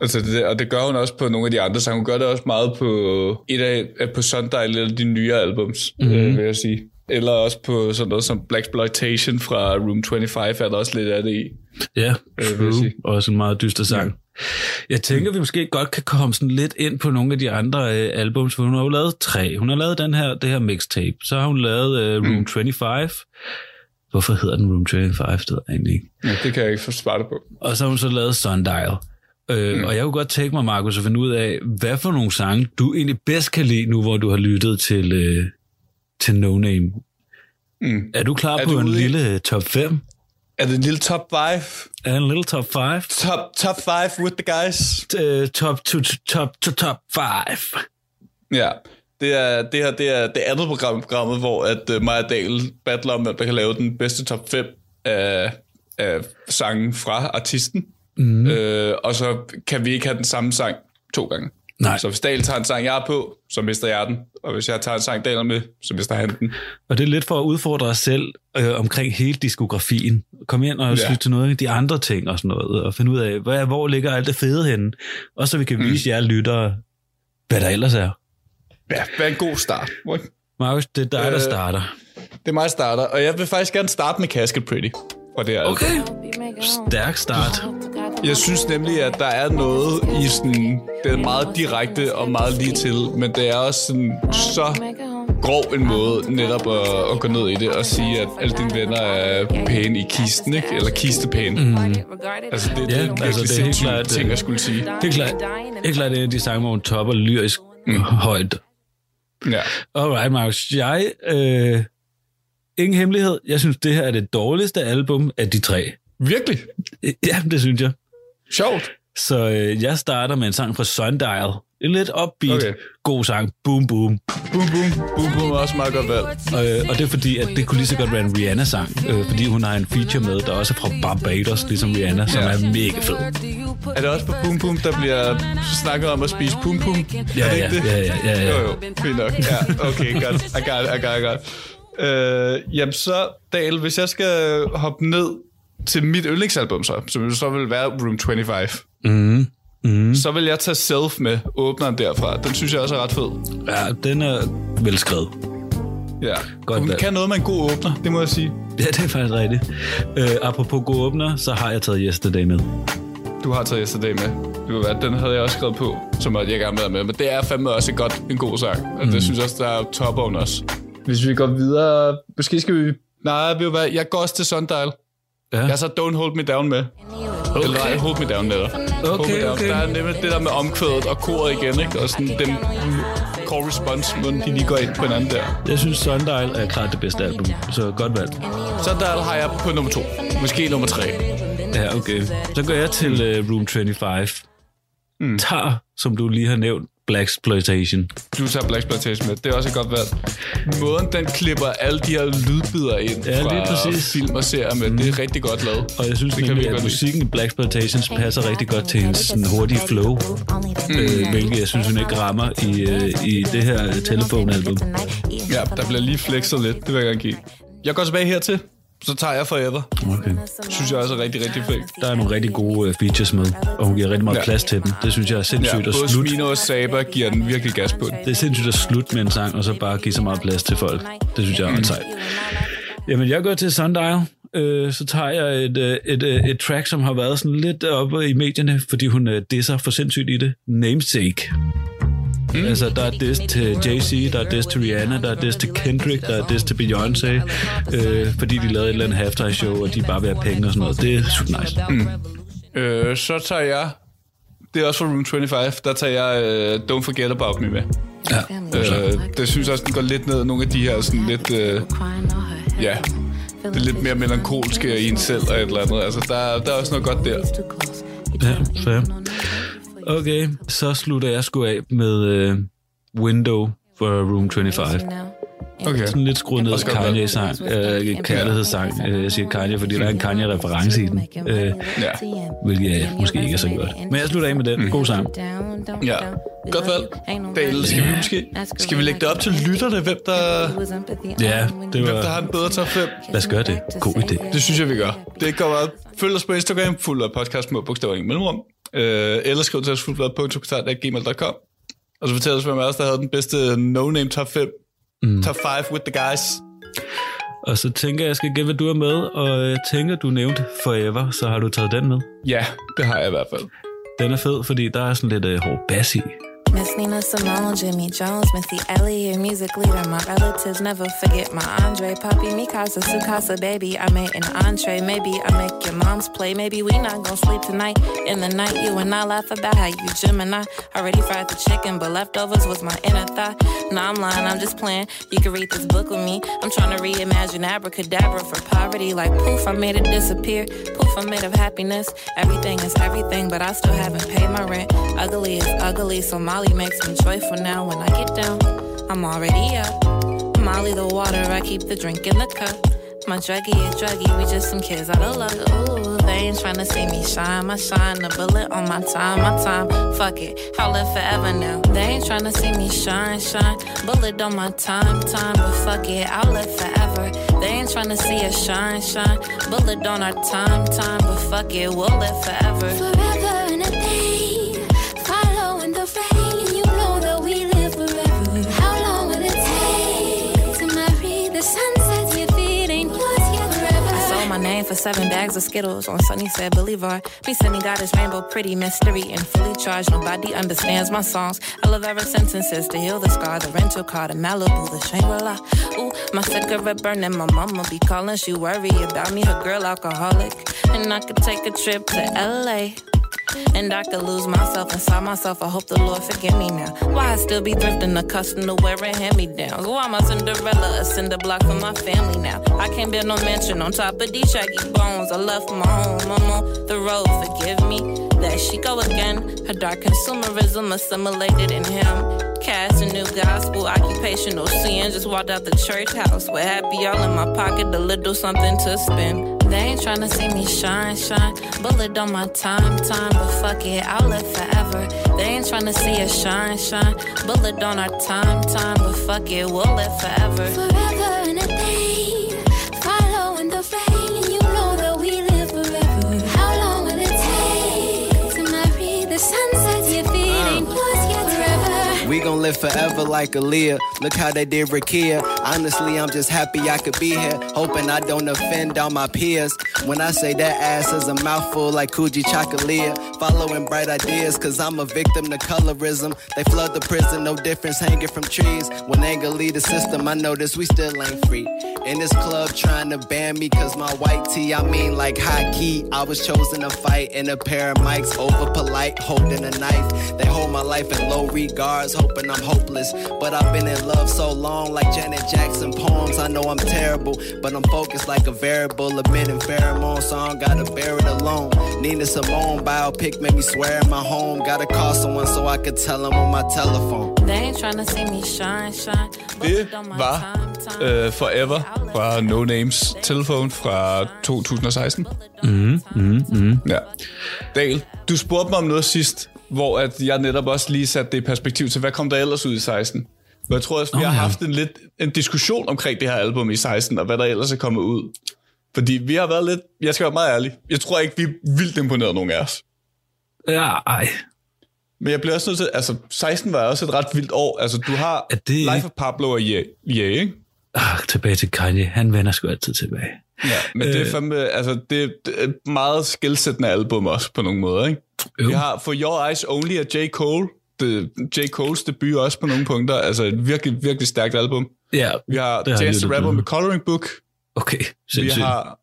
Altså det, og det gør hun også på nogle af de andre sange. Hun gør det også meget på et af på Sundial eller de nyere albums, mm-hmm. øh, vil jeg sige. Eller også på sådan noget som Black Exploitation fra Room 25 er der også lidt af det i. Ja, vil jeg true. Også en meget dyster sang. Ja. Jeg tænker, vi måske godt kan komme sådan lidt ind på nogle af de andre øh, albums, for hun har jo lavet tre. Hun har lavet den her, det her mixtape. Så har hun lavet øh, Room mm. 25. Hvorfor hedder den Room 25? Det ved jeg egentlig ikke. Ja, det kan jeg ikke få svaret på. Og så har hun så lavet Sundial. Øh, mm. Og jeg kunne godt tænke mig, Markus, at finde ud af, hvad for nogle sange, du egentlig bedst kan lide nu, hvor du har lyttet til, øh, til No Name. Mm. Er du klar Er på du en ude lille top 5? Er det en lille top 5? Er en lille top 5? Top, top 5 with the guys? Uh, top, to, top, to, top 5. Ja. Det er det her, det er det andet program, programmet, hvor at uh, Maja Dahl battler om, hvem der kan lave den bedste top 5 af, af sangen fra artisten. Mm. Øh, og så kan vi ikke have den samme sang to gange. Nej. Så hvis Dahl tager en sang, jeg er på, så mister jeg den. Og hvis jeg tager en sang, Dahl er med, så mister han den. Og det er lidt for at udfordre os selv øh, omkring hele diskografien. Kom ind og Ja. lytte til nogle af de andre ting og sådan noget, og finde ud af, hvad, hvor ligger alt det fede henne. Og så vi kan vise jer lyttere, hvad der ellers er. Ja, hvad er en god start? Markus, det er dig, der Øh, starter. Det er mig, der starter. Og jeg vil faktisk gerne starte med Casket Pretty. Fra det album. Okay, stærk start. Jeg synes nemlig, at der er noget i sådan... Det er meget direkte og meget lige til, men det er også sådan, så grov en måde netop at, at gå ned i det og sige, at alle dine venner er pæne i kisten, ikke? Eller kistepæne. Mm. Altså, det, det Ja, er virkelig altså, det er helt sindssygt klart, ting at skulle sige. Helt klart, helt klart det er de sange, hvor hun topper lyrisk mm. højt. Ja. Alright, Markus. Jeg, øh, ingen hemmelighed, jeg synes, det her er det dårligste album af de tre. Virkelig? Ja, det synes jeg. Sjovt. Så øh, jeg starter med en sang fra Sundial. En lidt upbeat, Okay. god sang. Boom, boom. Boom, boom. Boom, boom er også meget godt valg. Øh, og det er fordi, at det kunne lige så godt være en Rihanna-sang. Øh, fordi hun har en feature med, der også er fra Barbados, ligesom Rihanna, som Ja. er mega fed. Er det også på Boom Boom, der bliver snakket om at spise Boom Boom? Ja, er det ja, ikke det? ja, ja, ja, ja. Jo, jo. Fint nok. Ja, okay, godt. I got it, I got it, I got it. Øh, jamen så, Dale, hvis jeg skal hoppe ned til mit yndlingsalbum så, som så vil være Room 25, Mm. Mm. så vil jeg tage Self med, åbneren derfra. Den synes jeg også er ret fed. Ja, den er velskrevet. Ja. Godt Hun valg. kan noget med en god åbner, det må jeg sige. Ja, det er faktisk rigtigt. Øh, apropos god åbner, så har jeg taget Yesterday med. Du har taget Yesterday med. Det var, den havde jeg også skrevet på, som jeg gerne vil med. Men det er fandme også et godt, en god sang. Og mm. det synes jeg også, der er top on også. Hvis vi går videre... Måske skal vi... Nej, ved du hvad? Jeg går også til Sundial. Ja. Jeg så Don't Hold Me Down med. Okay. Eller nej, Hold Me Down med Okay, Down. okay. Der er nemlig det der med omkvædet og koret igen, ikke? Og sådan den call response, måden de lige går ind på hinanden der. Jeg synes, Sundial er klart det bedste album, så godt valgt. Sundial har jeg på nummer to. Måske nummer tre. Ja, okay. Så går jeg til uh, Room 25. Mm. Tar, som du lige har nævnt, Black Exploitation. Du tager Black Exploitation med. Det er også et godt valg. Måden, den klipper alle de her lydbider ind Ja, lige fra præcis. film og serier med, det er rigtig godt lavet. Og jeg synes Det nemlig, at musikken i Black Exploitations passer rigtig godt til hendes sådan, hurtige flow, Mm. øh, hvilket jeg synes, hun ikke rammer i, øh, i det her øh, telefonalbum. Ja, der bliver lige flexet lidt. Det vil jeg gerne give. Jeg går tilbage hertil. Så tager jeg Forever. Okay. Synes jeg også er rigtig, rigtig fedt. Der er nogle rigtig gode øh, features med, og hun giver rigtig meget Ja. plads til dem. Det synes jeg er Ja, sindssygt at både slutte. Smino og Saba giver den virkelig gas på den. Det er sindssygt at slutte med en sang, og så bare give så meget plads til folk. Det synes jeg er ret sejt. Jamen, jeg går til Sundial. Øh, så tager jeg et, øh, et, et, et track, som har været sådan lidt oppe i medierne, fordi hun disser for sindssygt i det. Namesake. Mm. Altså, der er diss til Jay-Z, der er diss til Rihanna, der er diss til Kendrick, der er diss til Beyoncé, øh, fordi de lavede et eller andet halftime show, og de bare vil have penge og sådan noget. Det er super nice. Mm. Øh, så tager jeg... Det er også fra Room 25. Der tager jeg øh, Don't Forget About Me med. Ja, Øh, det synes jeg også, den går lidt ned nogle af de her sådan lidt... Øh, ja, det er lidt mere melankolske i en selv og et eller andet. Altså, der, der er også noget godt der. Ja, fair. Okay, så slutter jeg sgu af med øh, Window for Room 25. Okay. Sådan lidt skruet ned. Kanye-sang, øh, kærlighedssang. Øh, jeg siger Kanye, fordi der er en Kanye-reference i den, øh, Ja. hvilket jeg måske ikke er så godt. Men jeg slutter af med den. God sang. Ja, godt valg. Daniel, skal vi måske skal vi lægge det op til lytterne, hvem der, Ja, det hvem der har var... en bedre top 5? Lad os gøre det. God idé. Det synes jeg, vi gør. Det går meget. Følg os på Instagram, fuld af podcast med bogstaver i mellemrum. Øh, eller skriv til os fuldblad.gmail.com Og så fortæl os, hvem af os, der havde den bedste no-name top 5. Mm. Top 5 with the guys. Og så tænker jeg, jeg skal gætte, hvad du er med, og jeg tænker, du nævnte Forever, så har du taget den med. Ja, det har jeg i hvert fald. Den er fed, fordi der er sådan lidt øh, hård bass i. Miss Nina Simone, Jimmy Jones, Missy Elliott, music leader. My relatives never forget my Andre, Poppy, Mikasa, Sukasa, baby. I made an entree. Maybe I make your mom's play. Maybe we not gonna sleep tonight. In the night, you and I laugh about how you Gemini. I already fried the chicken, but leftovers was my inner thought. No, I'm lying, I'm just playing. You can read this book with me. I'm trying to reimagine abracadabra for poverty. Like poof, I made it disappear. Poof, I'm made of happiness. Everything is everything, but I still haven't paid my rent. Ugly is ugly, so Molly makes me joyful now. When I get down, I'm already up. Molly the water, I keep the drink in the cup. My druggie is druggy, we just some kids out of luck. Ooh, they ain't tryna see me shine. My shine, the bullet on my time, my time. Fuck it, I'll live forever now. They ain't tryna see me shine, shine. Bullet on my time, time, but fuck it, I'll live forever. They ain't tryna see us shine, shine. Bullet on our time, time, but fuck it, we'll live forever. Forever for seven bags of Skittles on Sunnysaid Boulevard. Me sending God is rainbow, pretty mystery, and fully charged. Nobody understands my songs. I love every sentences to heal the scar. The rental car, the Malibu, the Shangri-La. Ooh, my cigarette burning. My mama be calling. She worry about me, her girl alcoholic. And I could take a trip to LA. And I could lose myself inside myself. I hope the Lord forgive me now. Why I still be thrifting, accustomed to wearing hand-me-downs? Why am I Cinderella, a cinder block for my family now? I can't build no mansion on top of these shaggy bones. I left my home, I'm on the road. Forgive me. There she go again. Her dark consumerism assimilated in him. Cast a new gospel, occupational sin. Just walked out the church house with happy all in my pocket, a little something to spend. They ain't tryna see me shine, shine. Bullet on my time, time, but fuck it, I'll live forever. They ain't tryna see us shine, shine. Bullet on our time, time, but fuck it, we'll live forever. Forever live forever like Aaliyah. Look how they did Rakia. Honestly, I'm just happy I could be here. Hoping I don't offend all my peers. When I say that ass is a mouthful like Coogee Chocolate. Following bright ideas, cause I'm a victim to colorism. They flood the prison, no difference hanging from trees. When anger lead the system, I notice we still ain't free. In this club trying to ban me cause my white tee, I mean like high key. I was chosen to fight in a pair of mics over polite holding a knife. They hold my life in low regards, hoping I'm hopeless. But I've been in love so long, like Janet Jackson poems. I know I'm terrible, but I'm focused like a variable, emitting pheromone, so I gotta bear it alone. Nina Simone biopic made me swear in my home. Gotta call someone so I could tell them on my telephone. They ain't tryna see me shine, shine. Det var uh, Forever fra No Names telefon fra 2016. Mm, mm, mm. Ja. Dal, du spurgte mig om noget sidst, hvor at jeg netop også lige satte det i perspektiv til, hvad kom der ellers ud i 16? Men jeg tror også, vi Nå, har ja. haft en lidt en diskussion omkring det her album i 16, og hvad der ellers er kommet ud. Fordi vi har været lidt, jeg skal være meget ærlig, jeg tror ikke, vi er vildt imponeret nogen af os. Ja, ej. Men jeg bliver også nødt til, altså 16 var også et ret vildt år. Altså du har Er det Life of Pablo og Ye, Ye ikke? Ah, tilbage til Kanye. Han vender sgu altid tilbage. Ja, men det er Øh. fandme, altså det, er et meget skilsættende album også på nogle måder, ikke? Jo. Vi har For Your Eyes Only af J. Cole. Det, J. Coles debut også på nogle punkter. Altså et virkelig, virkelig stærkt album. Ja, Vi har Chance the Rapper med. Coloring Book. okay. Vi Sindssygt. har,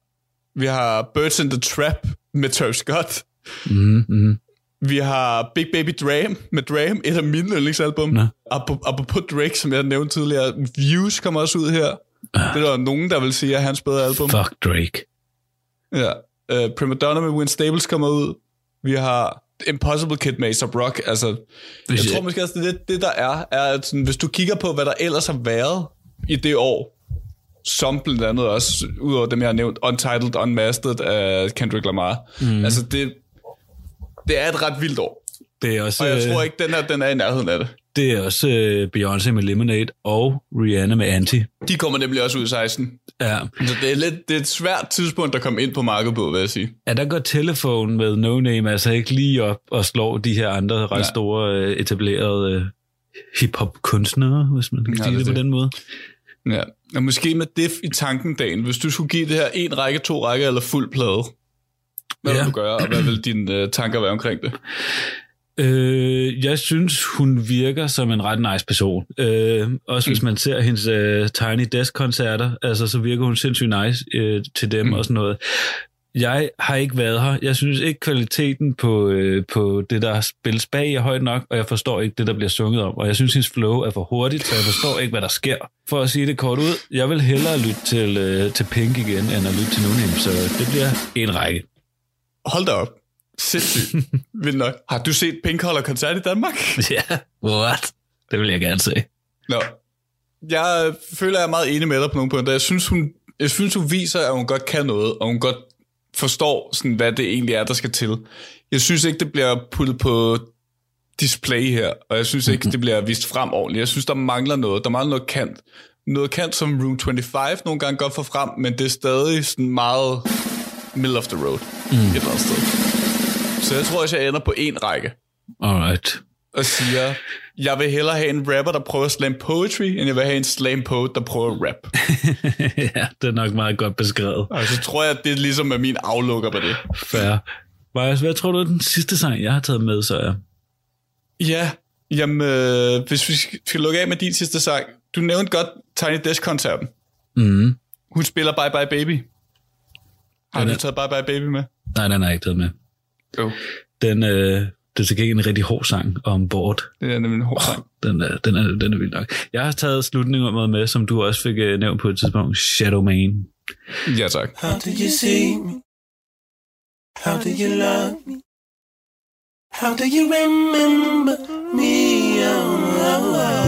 vi har Birds in the Trap med Travis Scott. Mm, mm. Vi har Big Baby Dram med Dram, et af mine yndlingsalbum. Apropos Drake, som jeg nævnte tidligere. Views kommer også ud her. Det er der nogen, der vil sige, at hans bedre album. Fuck Drake. Ja. Uh, Prima Donna med Win Stables kommer ud. Vi har Impossible Kid med A$AP Rock. Altså, jeg Hvis jeg- tror måske også, det, er det, det der er, er at sådan, hvis du kigger på, hvad der ellers har været i det år, som blandt andet også, udover dem, jeg har nævnt, Untitled, Unmastered af Kendrick Lamar. Mm. Altså, det, det er et ret vildt år. Det er også, Og jeg øh, tror ikke, den her, den er i nærheden af det. det er også øh, Beyoncé med Lemonade og Rihanna med Anti. De kommer nemlig også ud i 16. Ja. Så det er, lidt, det er et svært tidspunkt at komme ind på markedet på, vil jeg sige. Ja, der går telefon med No Name altså ikke lige op og slår de her andre ret Nej. store øh, etablerede øh, hip-hop-kunstnere, hvis man kan Ja, sige det det, på det. den måde. Ja, og måske med det i tanken, dagen. Hvis du skulle give det her en række, to rækker eller fuld plade, hvad ja. Vil du gøre, og hvad vil dine uh, tanker være omkring det? Øh, jeg synes, hun virker som en ret nice person. Øh, også hvis man ser hendes øh, Tiny Desk-koncerter, altså, så virker hun sindssygt nice øh, til dem mm. og sådan noget. Jeg har ikke været her. Jeg synes ikke, kvaliteten på, øh, på det, der spilles bag, er højt nok, og jeg forstår ikke det, der bliver sunget om. Og jeg synes, hendes flow er for hurtigt, så jeg forstår ikke, hvad der sker. For at sige det kort ud, jeg vil hellere lytte til, øh, til Pink igen, end at lytte til nogen, så det bliver en række. Hold da op. Sindssygt. Vildt nok. Har du set Pink holder koncert i Danmark? Ja, what? Det vil jeg gerne se. Nå. Jeg øh, føler, jeg er meget enig med dig på nogle punkter. Jeg synes, hun, jeg synes, hun viser, at hun godt kan noget, og hun godt forstår, sådan, hvad det egentlig er, der skal til. Jeg synes ikke, det bliver puttet på display her, og jeg synes ikke, det bliver vist frem ordentligt. Jeg synes, der mangler noget. Der mangler noget kant. Noget kant, som Room 25 nogle gange godt får frem, men det er stadig sådan meget middle of the road mm. et eller andet sted. Så jeg tror også, jeg ender på en række Alright. og siger, jeg vil hellere have en rapper, der prøver at slam poetry, end jeg vil have en slam poet, der prøver at rap. ja, det er nok meget godt beskrevet. Og så tror jeg, at det ligesom er min aflukker på det. Fair. Marius, hvad tror du er den sidste sang, jeg har taget med, så er? Ja, jamen, øh, hvis vi skal lukke af med din sidste sang. Du nævnte godt Tiny Desk-koncerten. Mm. Hun spiller Bye Bye Baby. Har du taget Bye Bye Baby med? Nej, den har jeg ikke taget med. Jo. Den, øh, det er til gengæld en rigtig hård sang om board. Det er nemlig en hård sang. Den er, den, er, den er vild nok. Jeg har taget slutningen med, som du også fik øh, nævnt på et tidspunkt. Shadow Man. Ja, tak. How do you see me? How do you love me? How do you remember me? Oh, oh, oh.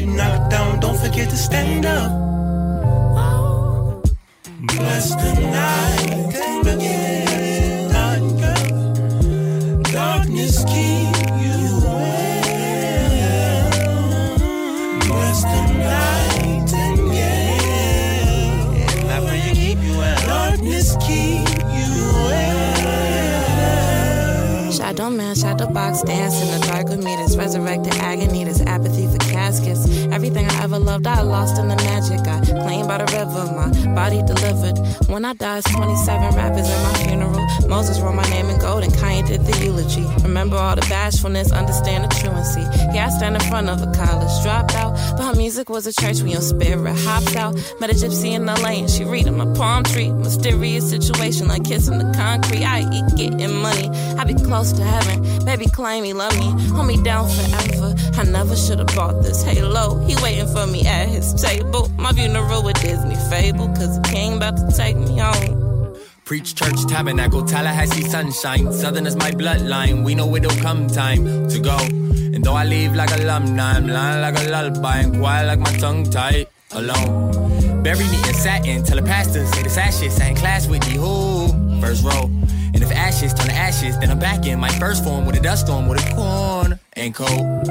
Get knocked down, don't forget to stand up. Loved, I lost in the magic. I claimed by the river, my body delivered. When I died, 27 rappers in my funeral. Moses wrote my name in gold and Kanye did the eulogy. Remember all the bashfulness, understand the truancy. Yeah, I stand in front of a college dropout. But music was a church we on spirit hopped out. Met a gypsy in LA and she reading my palm tree. Mysterious situation like kissing the concrete. I eat getting money. I be close to heaven. Baby claim he love me. Hold me down forever. I never should have bought this halo. He waiting for me at his table. My funeral with Disney fable. Cause the king about to take me home. Preach church tabernacle, Tallahassee sunshine. Southern is my bloodline. We know it'll come time to go. Though I leave like alumni, I'm lying like a lullaby and quiet like my tongue tied alone. Bury me in satin, tell the pastor, say this ashes, sat in class with me, who? First row. And if ashes turn to ashes, then I'm back in my first form with a dust storm with a corn and cold.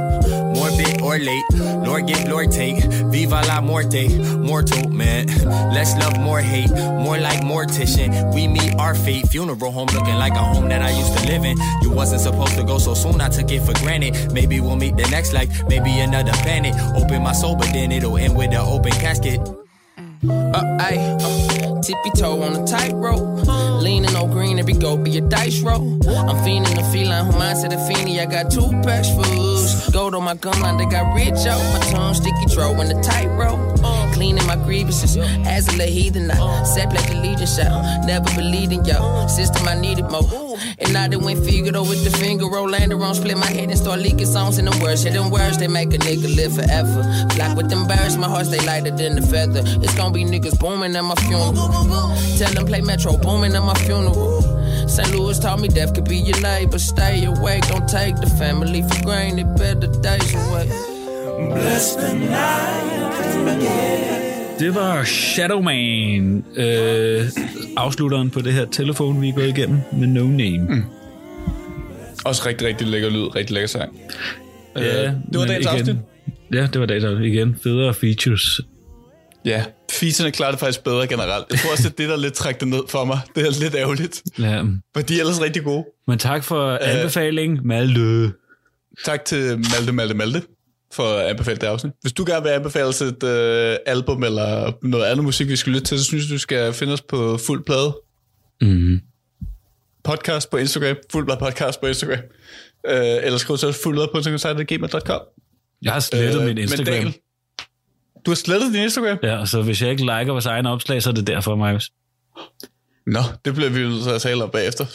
Morbid or late, Lord give, Lord take. Viva la morte, mortal man. Less love, more hate, more like mortician. We meet our fate, funeral home looking like a home that I used to live in. You wasn't supposed to go so soon, I took it for granted. Maybe we'll meet the next life, maybe another planet. Open my soul, but then it'll end with an open casket. Uh, ayy, uh, tippy toe on a tightrope. Leaning on green, every go be a dice roll. I'm fiending the feline, who mindset a fiending. I got two packs fools. Gold on my gum line, they got rich out. My tongue sticky throw in the tightrope. Cleaning my grievances. As a heathen, I sat like the legion shout. Never believed in yo. System, I needed more. And I done went Figaro with the finger. Orlando wrong, split my head and start leaking songs in the words. Hidden words, they make a nigga live forever. Black with them birds, my heart stay lighter than the feather. It's gonna be niggas booming at my funeral. Tell them play Metro booming at my funeral. St. Louis taught me death could be your neighbor. Stay awake, don't take the family for granted. Better days away. Bless the night. Det var Shadowman, øh, afslutteren på det her telefon, vi er gået igennem med No Name. Mm. Også rigtig, rigtig lækker lyd, rigtig lækker sang. Ja, Øh, det var men dagens igen, afsnit. Ja, det var dagens afsnit. Igen, federe features. Ja, feature'ne klarer det faktisk bedre generelt. Jeg tror også, det er det, der lidt trækker det ned for mig. Det er lidt ærgerligt. Ja. For de er ellers rigtig gode. Men tak for anbefaling, Malte. Tak til Malte, Malte, Malte for at anbefale det afsnit. Hvis du gerne vil anbefale os et øh, album eller noget andet musik, vi skal lytte til, så synes jeg, du skal finde os på fuld plade Mm. podcast på Instagram, fuld plade podcast på Instagram, øh, eller skriv til os fuldplade.gmail.com. Jeg har slettet Øh, min Instagram. Daniel, Du har slettet din Instagram? Ja, så hvis jeg ikke liker vores egne opslag, så er det derfor, Markus. Nå, det bliver vi nødt til at tale om bagefter.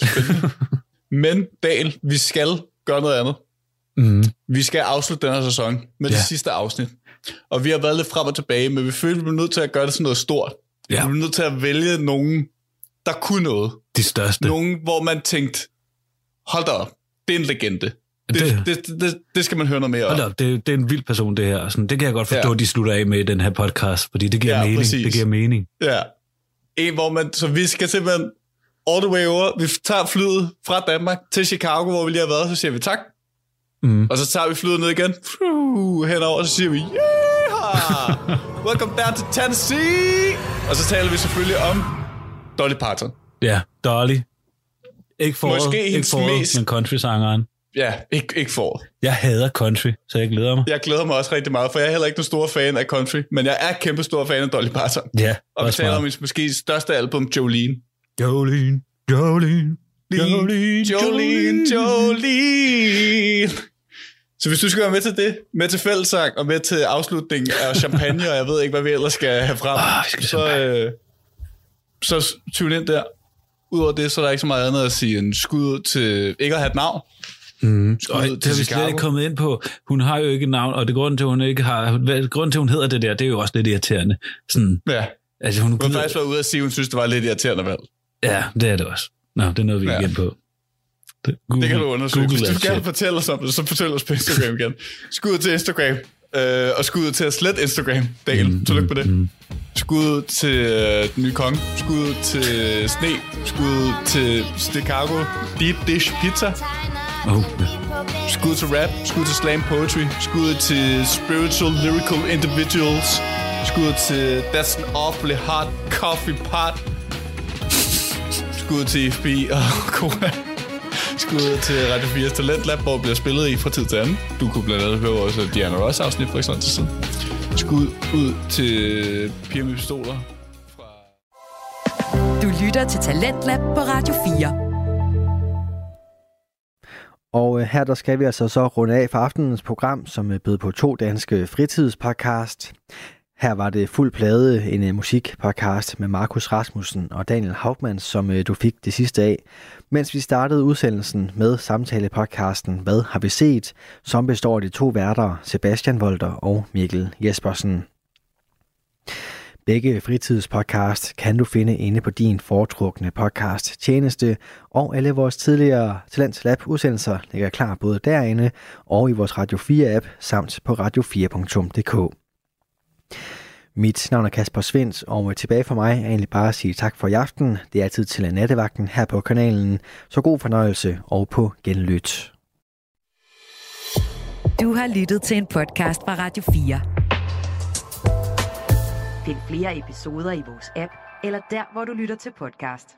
Men Daniel, vi skal gøre noget andet. Mm. Vi skal afslutte den her sæson med ja. Det sidste afsnit. Og vi har været lidt frem og tilbage, men vi føler, vi bliver nødt til at gøre det sådan noget stort. Ja. Vi bliver nødt til at vælge nogen, der kunne noget. De største. Nogen, hvor man tænkte, hold da op, det er en legende. Det, Det- det, det, det, skal man høre noget mere om. Hold op, det, det er en vild person, det her. Sådan, det kan jeg godt forstå, Ja. ja. de slutter af med i den her podcast, fordi det giver Ja, mening. præcis. Det giver mening. Ja. En, hvor man, så vi skal simpelthen all the way over. Vi tager flyet fra Danmark til Chicago, hvor vi lige har været, så siger vi tak. Mm. Og så tager vi flyet ned igen, Phew, henover, og så siger vi, yeah! Welcome down to Tennessee! Og så taler vi selvfølgelig om Dolly Parton. Ja, Dolly. Ikke foråret, Måske ikke foråret, mest- men country-sangeren. Ja, ikke, ikke for. Jeg hader country, så jeg glæder mig. Jeg glæder mig også rigtig meget, for jeg er heller ikke den store fan af country, men jeg er kæmpe stor fan af Dolly Parton. Ja, Og vi taler meget. om hendes måske største album, Jolene. Jolene, Jolene, Jolene, Jolene, Jolene. Så hvis du skal være med til det, med til fællesang og med til afslutningen af champagne, og jeg ved ikke, hvad vi ellers skal have frem, vi skal så, øh, så tune ind der. Udover det, så er der ikke så meget andet at sige end skud ud til ikke at have et navn. Mm. Og det har vi slet ikke kommet ind på. Hun har jo ikke et navn, og det grund til, hun ikke har... Grunden til, hun hedder det der, det er jo også lidt irriterende. Sådan, Ja. altså, hun, Hun har faktisk været ude at sige, at hun synes, det var lidt irriterende valg. Ja, det er det også. Nå, det er noget, vi Ja. ind på. Det, Google, Det kan du undersøge. Google Hvis du gerne fortælle os om det, så fortæl os på Instagram igen. Skud til Instagram. Øh, og skud til at slette Instagram. Daniel, mm, tillykke på det. Mm. Skud til øh, den nye konge. Skud til Sne. Skud til Chicago Deep Dish Pizza. Oh, Skud til rap. Skud til slam poetry. Skud til spiritual lyrical individuals. Skud til That's an awfully hot coffee pot. Skud til FB og Cola. Skud til Radio 4's Talentlab, hvor bliver spillet i fra tid til anden. Du kunne blandt andet høre vores Diana Ross afsnit for ikke tid siden. Skud ud til Piger med Pistoler. Du lytter til Talentlab på Radio 4. Og øh, her der skal vi altså så runde af for aftenens program, som øh, bød på to danske fritidspodcast. Her var det fuld plade, en øh, musikpodcast med Markus Rasmussen og Daniel Hauptmann, som øh, du fik det sidste af. Mens vi startede udsendelsen med samtalepodcasten Hvad har vi set?, som består af de to værter Sebastian Volter og Mikkel Jespersen. Begge fritidspodcast kan du finde inde på din foretrukne podcast tjeneste, og alle vores tidligere Talents Lab udsendelser ligger klar både derinde og i vores Radio 4 app samt på radio4.dk. Mit navn er Kasper Svens, og tilbage for mig er egentlig bare at sige tak for i aften. Det er tid til nattevagten her på kanalen, så god fornøjelse og på genlyt. Du har lyttet til en podcast fra Radio 4. Find flere episoder i vores app, eller der, hvor du lytter til podcast.